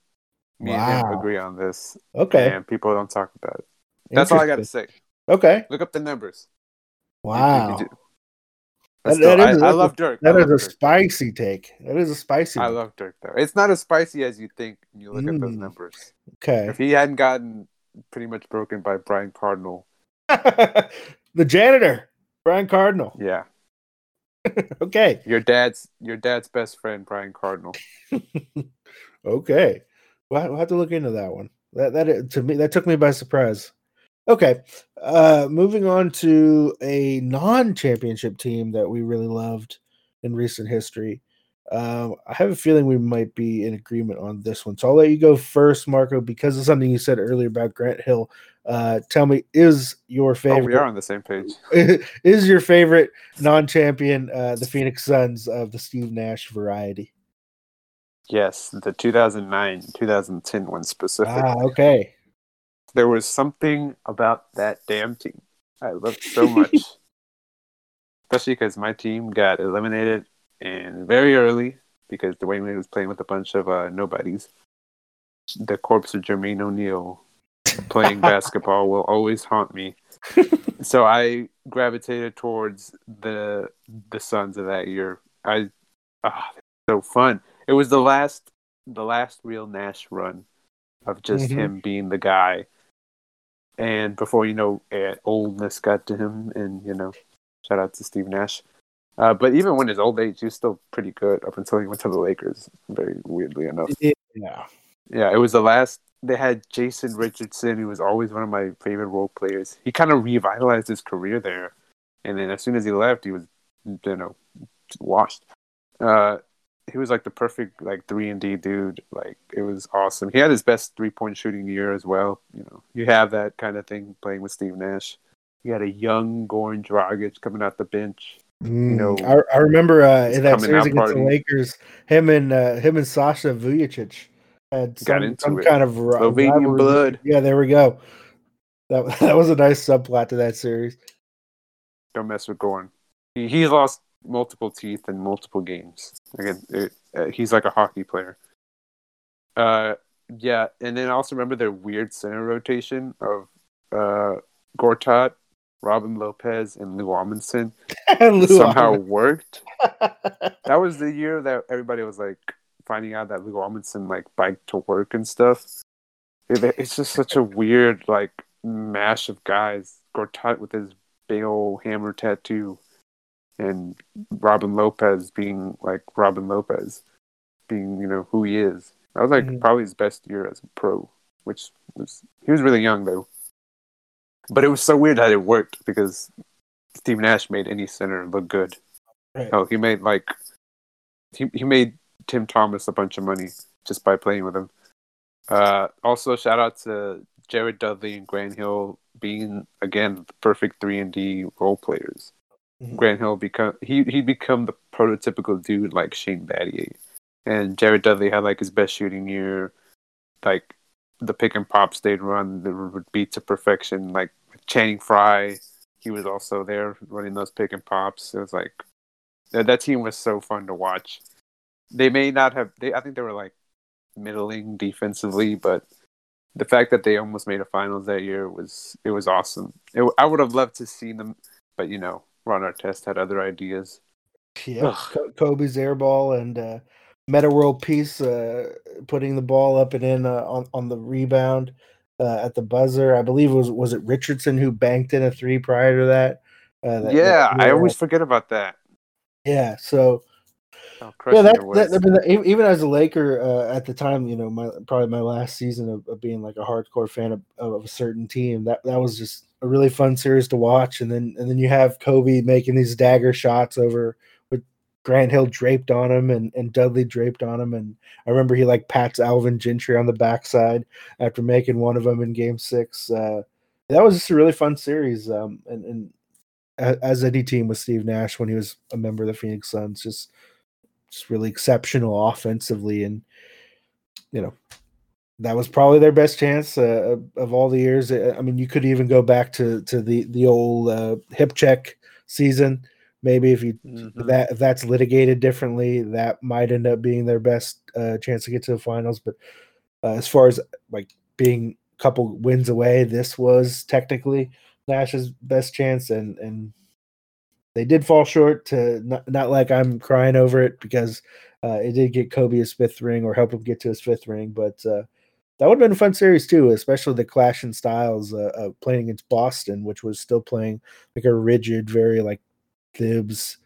Me wow. and him agree on this. Okay. And people don't talk about it. That's all I got to say. Okay. Look up the numbers. Wow. That, that is, I, I love Dirk. That is a Dirk. spicy take. That is a spicy. I love Dirk though. It's not as spicy as you think when you look mm. at those mm. numbers. Okay. If he hadn't gotten pretty much broken by Brian Cardinal, [laughs] the janitor, Brian Cardinal. Yeah. [laughs] okay. Your dad's your dad's best friend, Brian Cardinal. [laughs] okay. Well, we'll have to look into that one. That that to me that took me by surprise. Okay. Uh, moving on to a non championship team that we really loved in recent history. Um, I have a feeling we might be in agreement on this one. So I'll let you go first, Marco, because of something you said earlier about Grant Hill. Uh, tell me, is your favorite? Oh, we are on the same page. [laughs] is your favorite non-champion uh, the Phoenix Suns of the Steve Nash variety? Yes, the 2009 2010 one specifically. Ah, okay there was something about that damn team I loved so [laughs] much. Especially because my team got eliminated and very early because Dwyane Wade was playing with a bunch of uh, nobodies. The corpse of Jermaine O'Neal playing basketball will always haunt me. [laughs] so I gravitated towards the the Suns of that year. I ah, so fun. It was the last the last real Nash run of just mm-hmm. him being the guy and before you know, uh, oldness got to him, and you know, shout out to Steve Nash. Uh, but even when his old age, he was still pretty good up until he went to the Lakers. Very weirdly enough. Yeah. Yeah, it was the last. They had Jason Richardson, who was always one of my favorite role players. He kind of revitalized his career there, and then as soon as he left, he was, you know, washed. Uh, he was like the perfect like three and D dude. Like it was awesome. He had his best three point shooting year as well. You know, you have that kind of thing playing with Steve Nash. You had a young Goran Dragic coming out the bench. Mm, you know, I, I remember uh, in that series against party. the Lakers, him and uh, him and Sasha Vujacic had some, some kind of Slovenian blood. Yeah, there we go. That [laughs] that was a nice subplot to that series. Don't mess with Goran. He, he lost multiple teeth in multiple games. Again, it, uh, he's like a hockey player. Uh, yeah, and then I also remember their weird center rotation of uh, Gortat, Robin Lopez, and Lou Amundson [laughs] Lou somehow worked. [laughs] that was the year that everybody was like finding out that Lou Amundson like biked to work and stuff. It, it's just such a weird like mash of guys. Gortat with his big old hammer tattoo and Robin Lopez being like Robin Lopez, being you know who he is. That was like mm-hmm. probably his best year as a pro, which was he was really young though. But it was so weird that it worked because Steve Nash made any center look good. Right. Oh, he made like he he made Tim Thomas a bunch of money just by playing with him. Uh, also, shout out to Jared Dudley and Grant Hill being again the perfect three and D role players. Mm-hmm. Grant Hill become he he become the prototypical dude like Shane Battier, and Jared Dudley had like his best shooting year. Like the pick and pops they'd run that would be to perfection. Like Channing Frye, he was also there running those pick and pops. It was like that, that team was so fun to watch. They may not have. They I think they were like middling defensively, but the fact that they almost made a finals that year was it was awesome. It, I would have loved to see them, but you know, Ron Artest had other ideas. Yeah, Kobe's airball and uh, Metta World Peace uh, putting the ball up and in uh, on on the rebound uh, at the buzzer. I believe it was was it Richardson who banked in a three prior to that. Uh, that yeah, that I always forget about that. Yeah, so Oh, yeah, that, that, that, even as a Laker uh, at the time, you know, my probably my last season of, of being like a hardcore fan of, of, a certain team. That that was just a really fun series to watch. And then and then you have Kobe making these dagger shots over with Grant Hill draped on him and, and Dudley draped on him. And I remember he like pats Alvin Gentry on the backside after making one of them in Game Six. Uh, that was just a really fun series. Um, and, and as any team with Steve Nash when he was a member of the Phoenix Suns, just just really exceptional offensively, and you know that was probably their best chance uh, of all the years. Uh, I mean, you could even go back to to the the old uh, hip check season. Maybe if you mm-hmm. that if that's litigated differently, that might end up being their best uh, chance to get to the finals. But uh, as far as like being a couple wins away, this was technically Nash's best chance, and and they did fall short to not, not like I'm crying over it because uh, it did get Kobe his fifth ring or help him get to his fifth ring, but uh, that would have been a fun series too, especially the clash in styles uh, of playing against Boston, which was still playing like a rigid, very like Thibs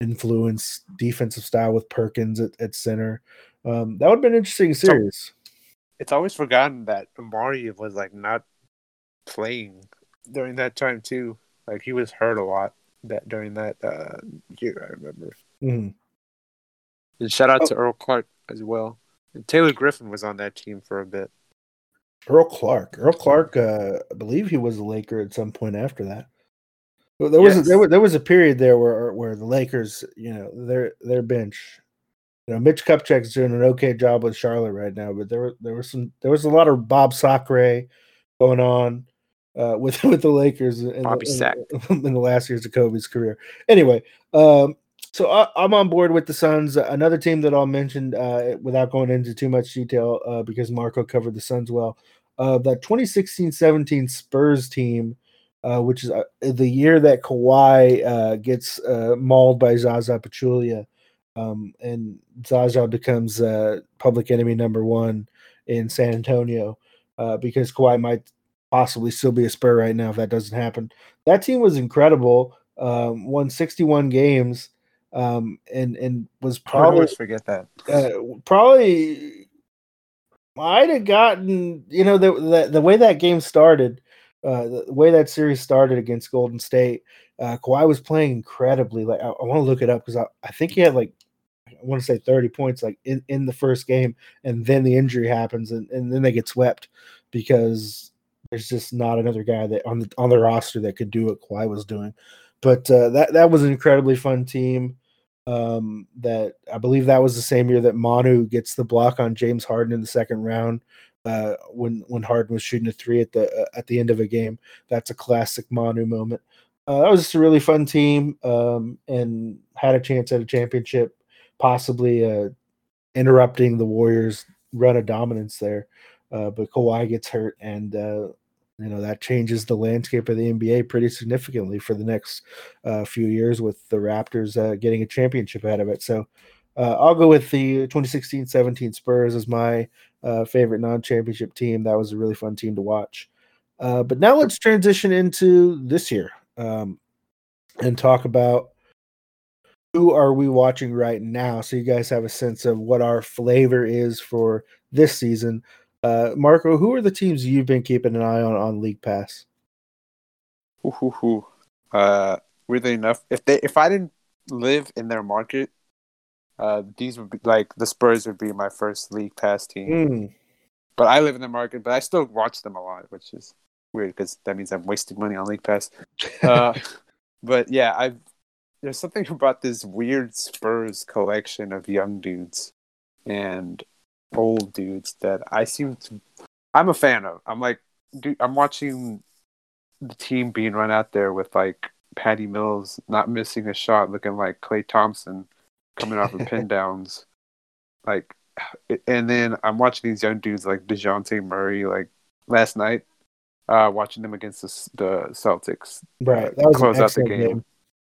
influence defensive style with Perkins at, at center. Um, that would have been an interesting series. It's always forgotten that Amar'e was like not playing during that time too. Like he was hurt a lot that during that uh, year. I remember. Mm-hmm. And shout out oh. to Earl Clark as well. And Taylor Griffin was on that team for a bit. Earl Clark. Earl Clark. Uh, I believe he was a Laker at some point after that. Well, there yes. was a, there was there was a period there where where the Lakers, you know, their their bench, you know, Mitch Kupchak's doing an okay job with Charlotte right now, but there were there was some there was a lot of Bob Sacre going on uh, with [laughs] with the Lakers in, Bobby the, in, [laughs] in, the last years of Kobe's career. Anyway, um, so I, am on board with the Suns. Another team that I'll mention uh, without going into too much detail uh, because Marco covered the Suns well. Uh, that 2016-17 Spurs team, uh, which is uh, the year that Kawhi uh, gets mauled by Zaza Pachulia, um, and Zaza becomes public enemy number one in San Antonio because Kawhi might possibly still be a Spur right now if that doesn't happen. That team was incredible. Um, won 61 games um, and and was probably forget that uh, probably might have gotten you know the, the, the way that game started. Uh, the way that series started against Golden State, uh, Kawhi was playing incredibly. Like I, I want to look it up because I, I think he had like I want to say 30 points like in, in the first game, and then the injury happens, and, and then they get swept because there's just not another guy that on the on the roster that could do what Kawhi was doing. But uh, that that was an incredibly fun team. Um, that I believe that was the same year that Manu gets the block on James Harden in the second round. Uh, when when Harden was shooting a three at the uh, at the end of a game, that's a classic Manu moment. Uh, that was just a really fun team, um, and had a chance at a championship, possibly uh, interrupting the Warriors' run of dominance there. Uh, but Kawhi gets hurt, and uh, you know that changes the landscape of the NBA pretty significantly for the next uh, few years, with the Raptors uh, getting a championship out of it. So uh, I'll go with the 2016-17 Spurs as my uh, favorite non-championship team. That was a really fun team to watch. but now let's transition into this year um, and talk about who are we watching right now so you guys have a sense of what our flavor is for this season. Uh, Marco, who are the teams you've been keeping an eye on on League Pass? Ooh. Uh, weirdly enough, if they if I didn't live in their market, uh, these would be like the Spurs would be my first League Pass team. Mm. But I live in the market, but I still watch them a lot, which is weird because that means I'm wasting money on League Pass. [laughs] Uh, but yeah, I there's something [laughs] about this weird Spurs collection of young dudes and old dudes that I seem to I'm a fan of. I'm like dude, I'm watching the team being run out there with like Patty Mills not missing a shot, looking like Klay Thompson coming off of pin [laughs] downs. Like and then I'm watching these young dudes like Dejounte Murray like last night, uh, watching them against the, the Celtics. Right, that was close out the game. game.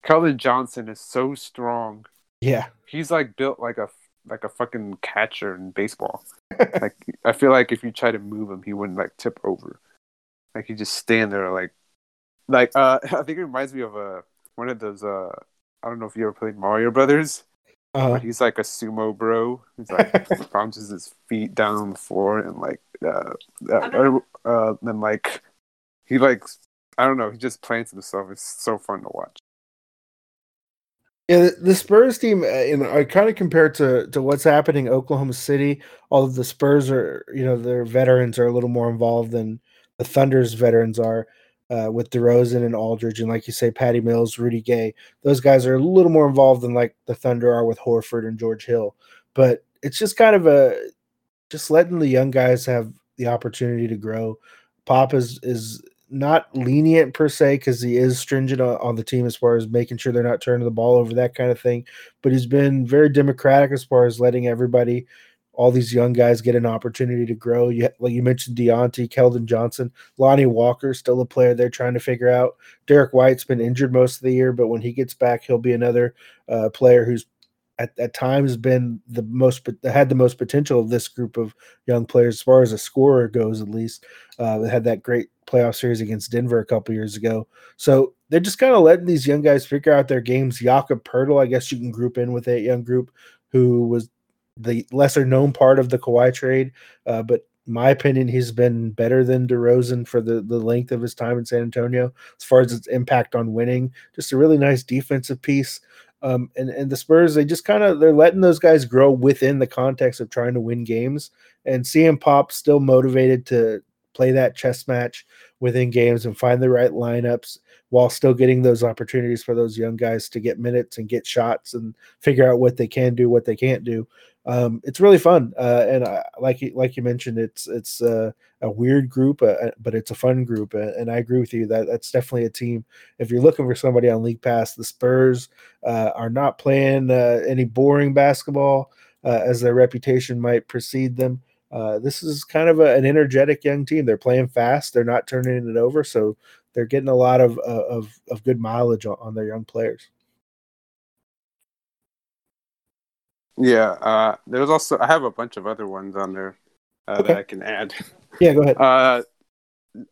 Keldon Johnson is so strong. Yeah, He's like built like a like a fucking catcher in baseball. like [laughs] I feel like if you try to move him, he wouldn't like tip over. Like he just stand there like like uh [laughs] I think it reminds me of uh one of those uh I don't know if you ever played Mario Brothers, uh, but he's like a sumo bro. He's like [laughs] bounces his feet down on the floor and like uh, uh, uh then like he like I don't know, he just plants himself. It's so fun to watch. Yeah, the, Spurs team, uh, you know, I kind of compare it to to what's happening in Oklahoma City. All of the Spurs are, you know, their veterans are a little more involved than the Thunder's veterans are, uh, with DeRozan and Aldridge, and like you say, Patty Mills, Rudy Gay. Those guys are a little more involved than like the Thunder are with Horford and George Hill. But it's just kind of a just letting the young guys have the opportunity to grow. Pop is is not lenient per se because he is stringent on, the team as far as making sure they're not turning the ball over, that kind of thing. But he's been very democratic as far as letting everybody, all these young guys, get an opportunity to grow. You, like you mentioned, Dejounte, Keldon Johnson, Lonnie Walker, still a player they're trying to figure out. Derrick White's been injured most of the year, but when he gets back, he'll be another uh, player who's at, at times been the most had the most potential of this group of young players as far as a scorer goes at least uh, had that great playoff series against denver a couple years ago so they're just kind of letting these young guys figure out their games jakob Poeltl, i guess you can group in with that young group who was the lesser known part of the Kawhi trade uh, but my opinion, he's been better than DeRozan for the, the length of his time in San Antonio as far as its impact on winning. Just a really nice defensive piece. Um, and and the Spurs they just kind of they're letting those guys grow within the context of trying to win games and seeing Pop still motivated to play that chess match within games and find the right lineups while still getting those opportunities for those young guys to get minutes and get shots and figure out what they can do, what they can't do. Um, it's really fun, uh, and I, like like you mentioned, it's it's uh, a weird group, uh, but it's a fun group, uh, and I agree with you that that's definitely a team. If you're looking for somebody on League Pass, the Spurs uh, are not playing uh, any boring basketball uh, as their reputation might precede them. Uh, this is kind of a, an energetic young team. They're playing fast. They're not turning it over, so they're getting a lot of uh, of of good mileage on, on their young players. Yeah, uh, there's also I have a bunch of other ones on there uh, Okay. that I can add. Yeah, go ahead. [laughs] Uh,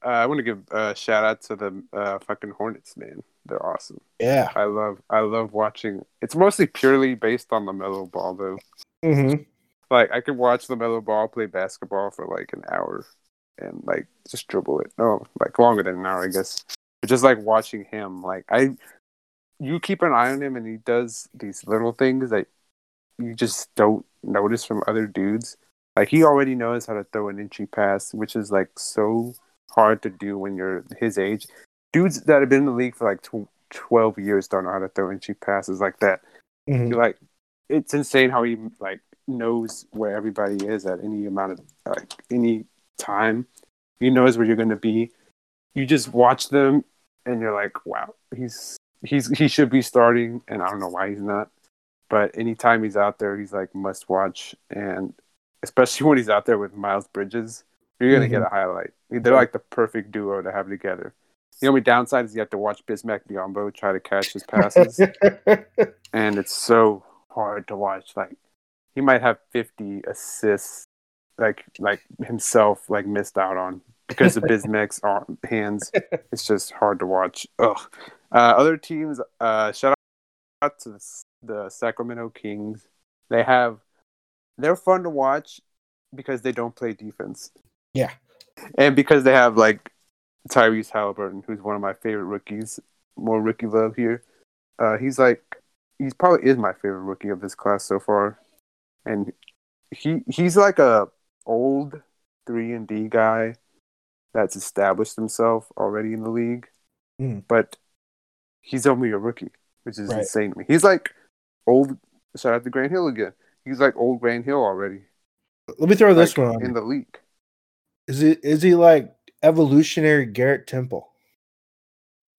I want to give a shout out to the uh, fucking Hornets, man. They're awesome. Yeah. I love I love watching. It's mostly purely based on the Melo Ball, though. Mm-hmm. Like I could watch the Melo Ball play basketball for like an hour, and like just dribble it. No, like longer than an hour, I guess. But just like watching him, like I, you keep an eye on him, and he does these little things that you just don't notice from other dudes. Like he already knows how to throw an entry pass, which is like so hard to do when you're his age. Dudes that have been in the league for like tw- twelve years don't know how to throw entry passes like that. Mhm. Like it's insane how he like knows where everybody is at any amount of like any time. He knows where you're going to be. You just watch them, and you're like, wow, he's he's he should be starting, and I don't know why he's not. But anytime he's out there, he's like must watch, and especially [laughs] when he's out there with Miles Bridges, you're gonna get a highlight. They're like the perfect duo to have together. The only downside is you have to watch Bismack Biyombo try to catch his passes, [laughs] and it's so hard to watch. Like he might have 50 assists, like like himself, like missed out on because of Bismack's [laughs] arm, hands. It's just hard to watch. Ugh. Uh, other teams, uh, shout out out to the, the Sacramento Kings. They have they're fun to watch because they don't play defense. Yeah. And because they have like Tyrese Halliburton, who's one of my favorite rookies. More rookie love here. Uh, he's like he's probably is my favorite rookie of this class so far, and he he's like a old three and D guy that's established himself already in the league, Mm. but he's only a rookie, which is Right. insane to me. He's like old. Shout out to Grant Hill again. He's like old Grant Hill already Let me throw this like, one on. in the leak. Is it is he like evolutionary Garrett Temple?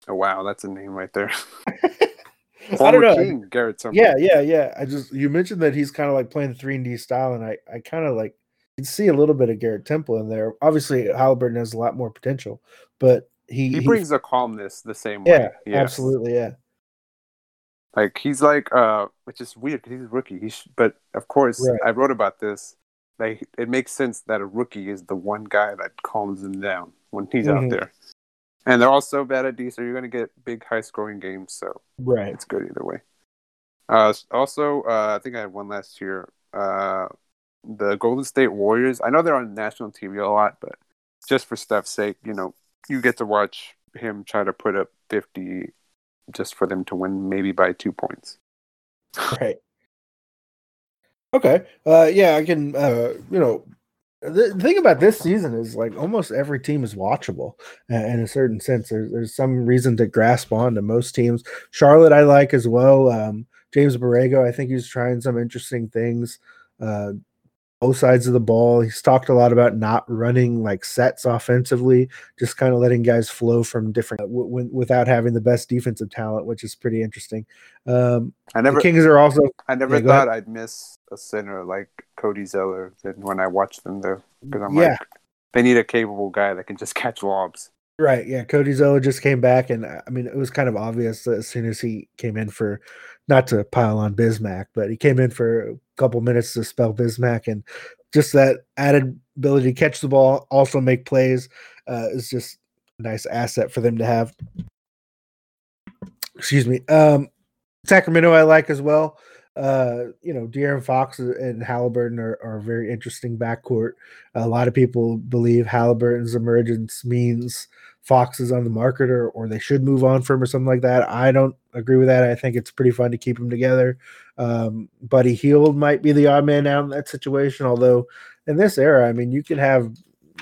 Oh wow, that's a name right there. [laughs] I don't know. King Garrett Temple. Yeah, yeah, yeah. I just you mentioned that he's kind of like playing the three and D style, and I I kind of like see a little bit of Garrett Temple in there. Obviously, Halliburton has a lot more potential, but he he he- brings a calmness the same yeah, way. Yes. absolutely, yeah, Like he's like, uh, which is weird because he's a rookie. He sh- but of course, Right. I wrote about this. Like it makes sense that a rookie is the one guy that calms him down when he's Mhm. out there. And they're all so bad at D, so you're gonna get big, high scoring games. So right. it's good either way. Uh, also, uh, I think I had one last year. Uh, the Golden State Warriors. I know they're on national TV a lot, but just for Steph's sake, you know, you get to watch him try to put up 50 just for them to win, maybe by two points. Right. Okay. Uh yeah, I can uh you know the, thing about this season is like almost every team is watchable uh, in a certain sense. There's there's some reason to grasp on to most teams. Charlotte I like as well. Um James Borrego, I think he's trying some interesting things. Uh both sides of the ball. He's talked a lot about not running like sets offensively, just kind of letting guys flow from different w- w- without having the best defensive talent, which is pretty interesting. Um, I never, the Kings are also I never Yeah, thought I'd miss a center like Cody Zeller than when I watched them though, because I'm Yeah. like, they need a capable guy that can just [laughs] catch lobs. Right. Yeah. Cody Zeller just came back, and uh, I mean, it was kind of obvious as soon as he came in for, not to pile on Bismack, but he came in for couple minutes to spell Bismack, and just that added ability to catch the ball, also make plays, uh, is just a nice asset for them to have. Excuse me. Um, Sacramento, I like as well. Uh, you know, De'Aaron Fox and Halliburton are, are a very interesting backcourt. A lot of people believe Halliburton's emergence means Fox is on the market or, or they should move on from or something like that. I don't agree with that. I think it's pretty fun to keep them together. Um, Buddy Hield might be the odd man out in that situation, although in this era, I mean, you could have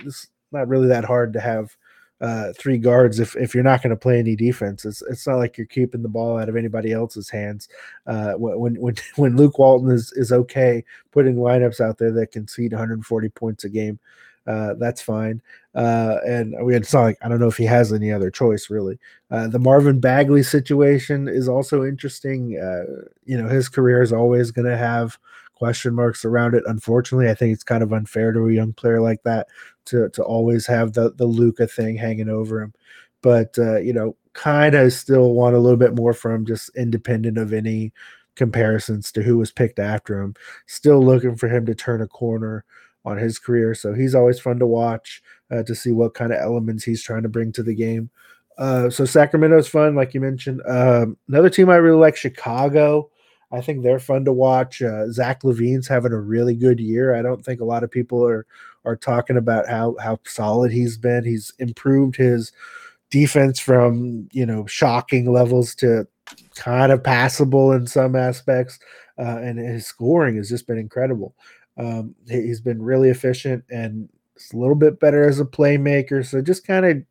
it's not really that hard to have uh, three guards if, if you're not going to play any defense. It's it's not like you're keeping the ball out of anybody else's hands. Uh, when when when [laughs] Luke Walton is is okay putting lineups out there that concede 140 points a game, uh, that's fine. Uh, and we had saw I don't know if he has any other choice really. Uh, the Marvin Bagley situation is also interesting. Uh, you know, his career is always going to have question marks around it. Unfortunately, I think it's kind of unfair to a young player like that to to always have the the Luka thing hanging over him. But uh, you know, kind of still want a little bit more from just independent of any comparisons to who was picked after him. Still looking for him to turn a corner on his career. So he's always fun to watch uh, to see what kind of elements he's trying to bring to the game. Uh, so Sacramento's fun, like you mentioned. Um, another team I really like, Chicago. I think they're fun to watch. Uh, Zach LaVine's having a really good year. I don't think a lot of people are are talking about how how solid he's been. He's improved his defense from you know shocking levels to kind of passable in some aspects, uh, and his scoring has just been incredible. Um, he, he's been really efficient and a little bit better as a playmaker. So just kind of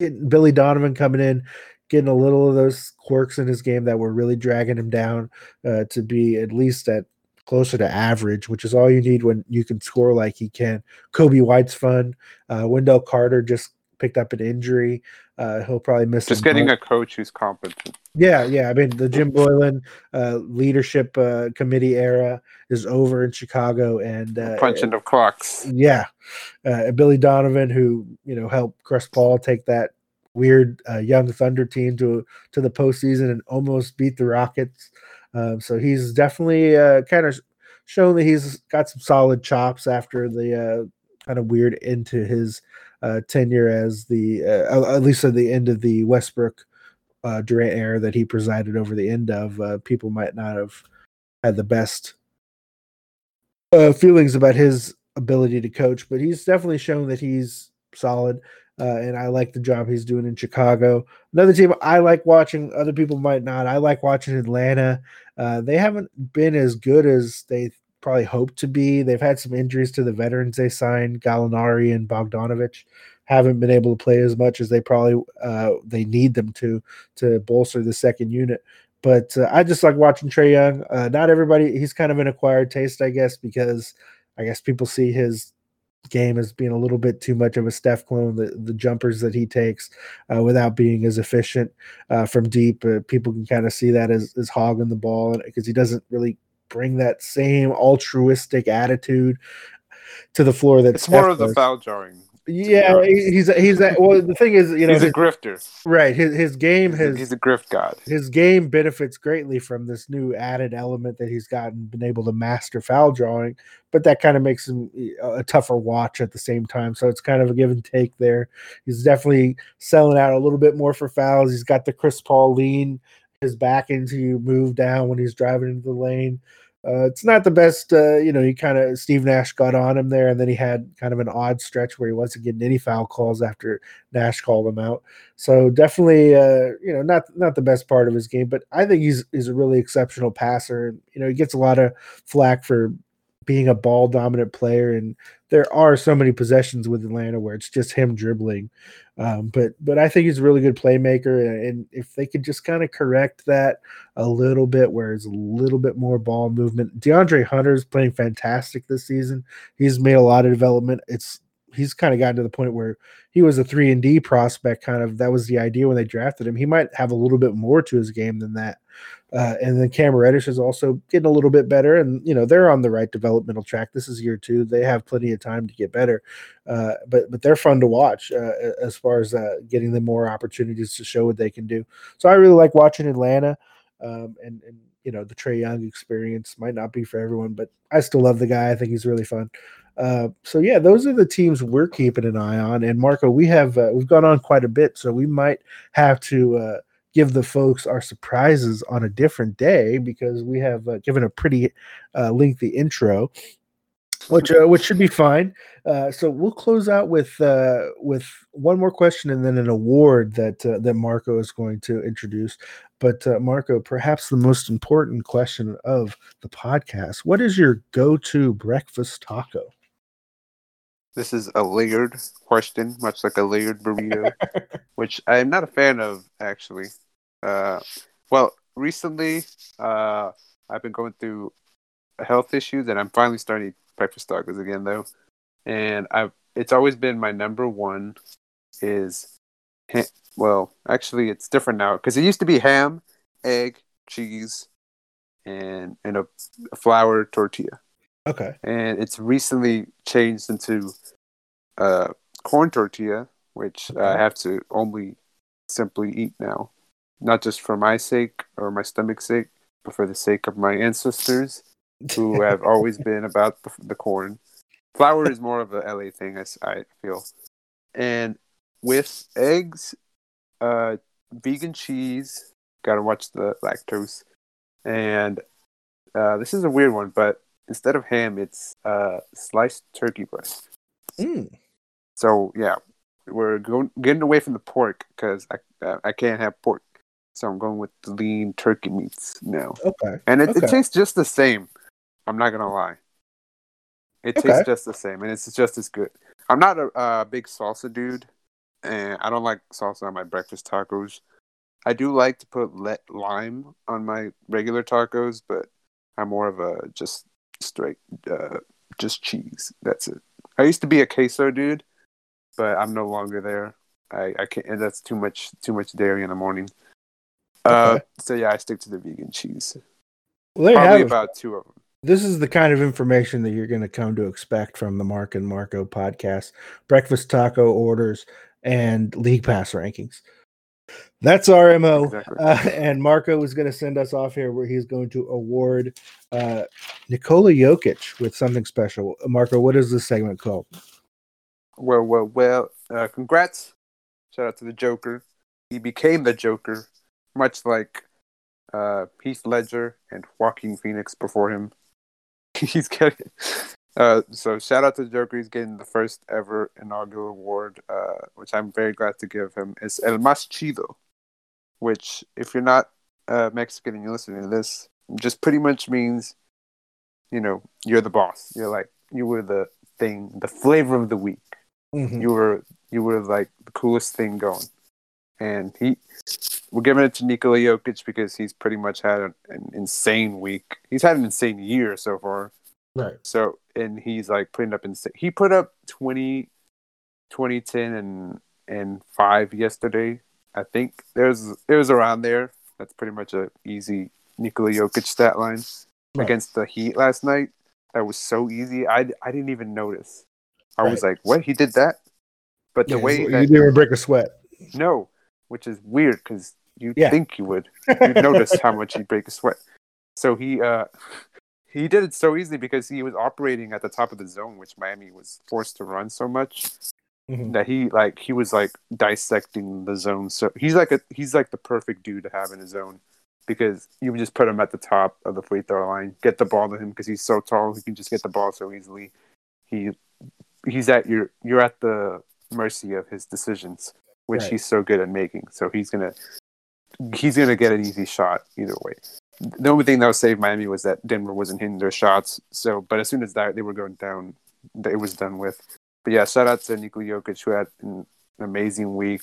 getting Billy Donovan coming in, getting a little of those quirks in his game that were really dragging him down uh, to be at least at closer to average, which is all you need when you can score like he can. Coby White's fun. Uh, Wendell Carter just picked up an injury. Uh, he'll probably miss. Just getting month. a coach who's competent. Yeah, yeah. I mean, the Jim Boylen uh, leadership uh, committee era is over in Chicago, and uh, Punching of clocks. yeah, uh, Billy Donovan, who you know helped Chris Paul take that weird uh, young Thunder team to to the postseason and almost beat the Rockets. Um, so he's definitely uh, kind of shown that he's got some solid chops after the uh, kind of weird into his uh, tenure as the uh, at least at the end of the Westbrook uh, Durant era that he presided over the end of, uh, people might not have had the best uh, feelings about his ability to coach, but he's definitely shown that he's solid. Uh, and I like the job he's doing in Chicago. Another team I like watching, other people might not. I like watching Atlanta. Uh, they haven't been as good as they probably hoped to be. They've had some injuries to the veterans they signed, Gallinari and Bogdanovic. Haven't been able to play as much as they probably uh, they need them to to bolster the second unit. But uh, I just like watching Trae Young. Uh, not everybody. He's kind of an acquired taste, I guess, because I guess people see his game as being a little bit too much of a Steph clone. The the jumpers that he takes uh, without being as efficient uh, from deep, uh, people can kind of see that as as hogging the ball because he doesn't really bring that same altruistic attitude to the floor that It's Steph more of the foul drawing. Yeah, he's he's that. Well, the thing is, you know, he's a his, grifter. right? His his game has he's a grift god. his game benefits greatly from this new added element that he's gotten been able to master foul drawing but that kind of makes him a a tougher watch at the same time so it's kind of a give and take there he's definitely selling out a little bit more for fouls he's got the chris paul lean his back into you move down when he's driving into the lane uh, it's not the best uh, you know he kind of steve nash got on him there and then he had kind of an odd stretch where he wasn't getting any foul calls after nash called him out so definitely, uh, you know, not not the best part of his game, but I think he's he's a really exceptional passer. And you know, he gets a lot of flack for being a ball dominant player, and there are so many possessions with Atlanta where it's just him dribbling. Um, but but I think he's a really good playmaker, and, and if they could just kind of correct that a little bit, where it's a little bit more ball movement. DeAndre Hunter's playing fantastic this season. He's made a lot of development. It's he's kind of gotten to the point where he was a three and D prospect. Kind of that was the idea when they drafted him. He might have a little bit more to his game than that. Uh, and then Cam Reddish is also getting a little bit better, and you know they're on the right developmental track. This is year two; they have plenty of time to get better. Uh, but but they're fun to watch uh, as far as uh, getting them more opportunities to show what they can do. So I really like watching Atlanta, um, and and you know the Trae Young experience might not be for everyone, but I still love the guy. I think he's really fun. Uh, so yeah, those are the teams we're keeping an eye on. And Marco, we have uh, we've gone on quite a bit, so we might have to give the folks our surprises on a different day because we have uh, given a pretty uh, lengthy intro, which uh, which should be fine. Uh, so we'll close out with uh, with one more question and then an award that uh, that Marco is going to introduce. But Marco, perhaps the most important question of the podcast: What is your go-to breakfast taco? This is a layered question, much like a layered burrito, [laughs] which I am not a fan of actually. Uh, well, recently uh, I've been going through health issues, and I'm finally starting to eat breakfast tacos again, though. And I've it's always been my number one is ha- well, actually it's different now because it used to be ham, egg, cheese, and and a, a flour tortilla Okay. and it's recently changed into uh, corn tortilla, which I have to only simply eat now, not just for my sake or my stomach's sake, but for the sake of my ancestors who [laughs] have always been about the, the corn. Flour is more of a LA thing, i feel. And with eggs, uh, vegan cheese, gotta watch the lactose. And uh, this is a weird one, but instead of ham, it's uh, sliced turkey breast. Mm, So yeah, we're going getting away from the pork because I uh, I can't have pork, so I'm going with lean turkey meats now, okay. and it, Okay. it tastes just the same. I'm not gonna lie, it Okay. tastes just the same, and it's just as good. I'm not a uh, big salsa dude, and I don't like salsa on my breakfast tacos. I do like to put let lime on my regular tacos, but I'm more of a just straight uh, just cheese. That's it. I used to be a queso dude, but I'm no longer there. I, I can't. And that's too much. Too much dairy in the morning. Uh, Okay. so yeah, I stick to the vegan cheese. Well, there you Probably have it. about two of them. This is the kind of information that you're going to come to expect from the Mark and Marco podcast breakfast taco orders and league pass rankings. That's our MO. Exactly. Uh, and Marco is going to send us off here where he's going to award uh, Nikola Jokic with something special. Marco, what is this segment called? Well, well, well. Uh, congrats! Shout out to the Joker. He became the Joker much like uh, Heath Ledger and Joaquin Phoenix before him. [laughs] He's getting uh, so shout out to Joker. He's getting the first ever inaugural award, uh, which I'm very glad to give him. It's El Más Chido, which if you're not uh, Mexican and you're listening to this, just pretty much means, you know, you're the boss. You're like you were the thing, the flavor of the week. Mhm. You were you were like the coolest thing going, and he. We're giving it to Nikola Jokic because he's pretty much had an, an insane week. He's had an insane year so far. Right. So and he's like putting up insane. He put up 20, 20, 10, and and five yesterday. I think there's it was around there. That's pretty much a easy Nikola Jokic stat line Right. against the Heat last night. That was so easy. I I didn't even notice. I was like, what? He did that? But the Yeah, way you that didn't even break a sweat. no, which is weird because you Yeah. think you would. You'd notice how much he'd break a sweat. So he uh he did it so easily because he was operating at the top of the zone, which Miami was forced to run so much Mhm. that he like he was like dissecting the zone. So he's like a he's like the perfect dude to have in his zone because you would just put him at the top of the free throw line, get the ball to him because he's so tall, he can just get the ball so easily. He he's at your you're at the mercy of his decisions, which Right. he's so good at making. So he's gonna he's gonna get an easy shot either way. The only thing that would save Miami was that Denver wasn't hitting their shots. So, but as soon as that they were going down, it was done with. But yeah, shout out to Nikola Jokic who had an amazing week.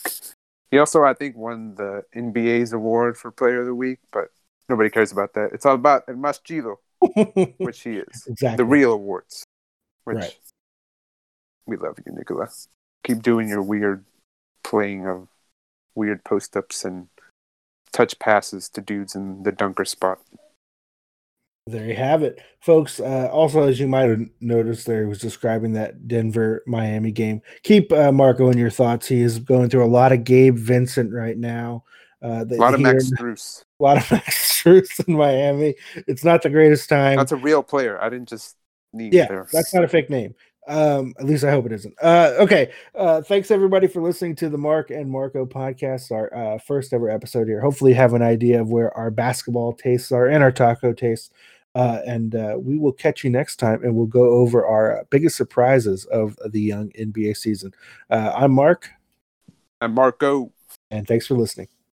He also, I think, won the NBA's award for Player of the Week, but nobody cares about that. It's all about El Chido, [laughs] which he is. exactly. The real awards, which Right. we love you, Nikola. Keep doing your weird playing of weird post ups and touch passes to dudes in the dunker spot. There you have it, folks. Uh, also, as you might have noticed, there he was describing that Denver Miami game. Keep uh, Marco in your thoughts. He is going through a lot of Gabe Vincent right now. Uh, A lot of Max Strus. a [laughs] lot of Max Strus in Miami. It's not the greatest time. That's a real player. I didn't just need yeah, there. that's not a fake name. Um, at least I hope it isn't. Uh, okay. Uh, thanks everybody for listening to the Mark and Marco podcast, our uh, first ever episode here. Hopefully, you have an idea of where our basketball tastes are and our taco tastes. Uh, and uh, we will catch you next time, and we'll go over our uh, biggest surprises of the young NBA season. Uh, I'm Mark, I'm Marco. and thanks for listening.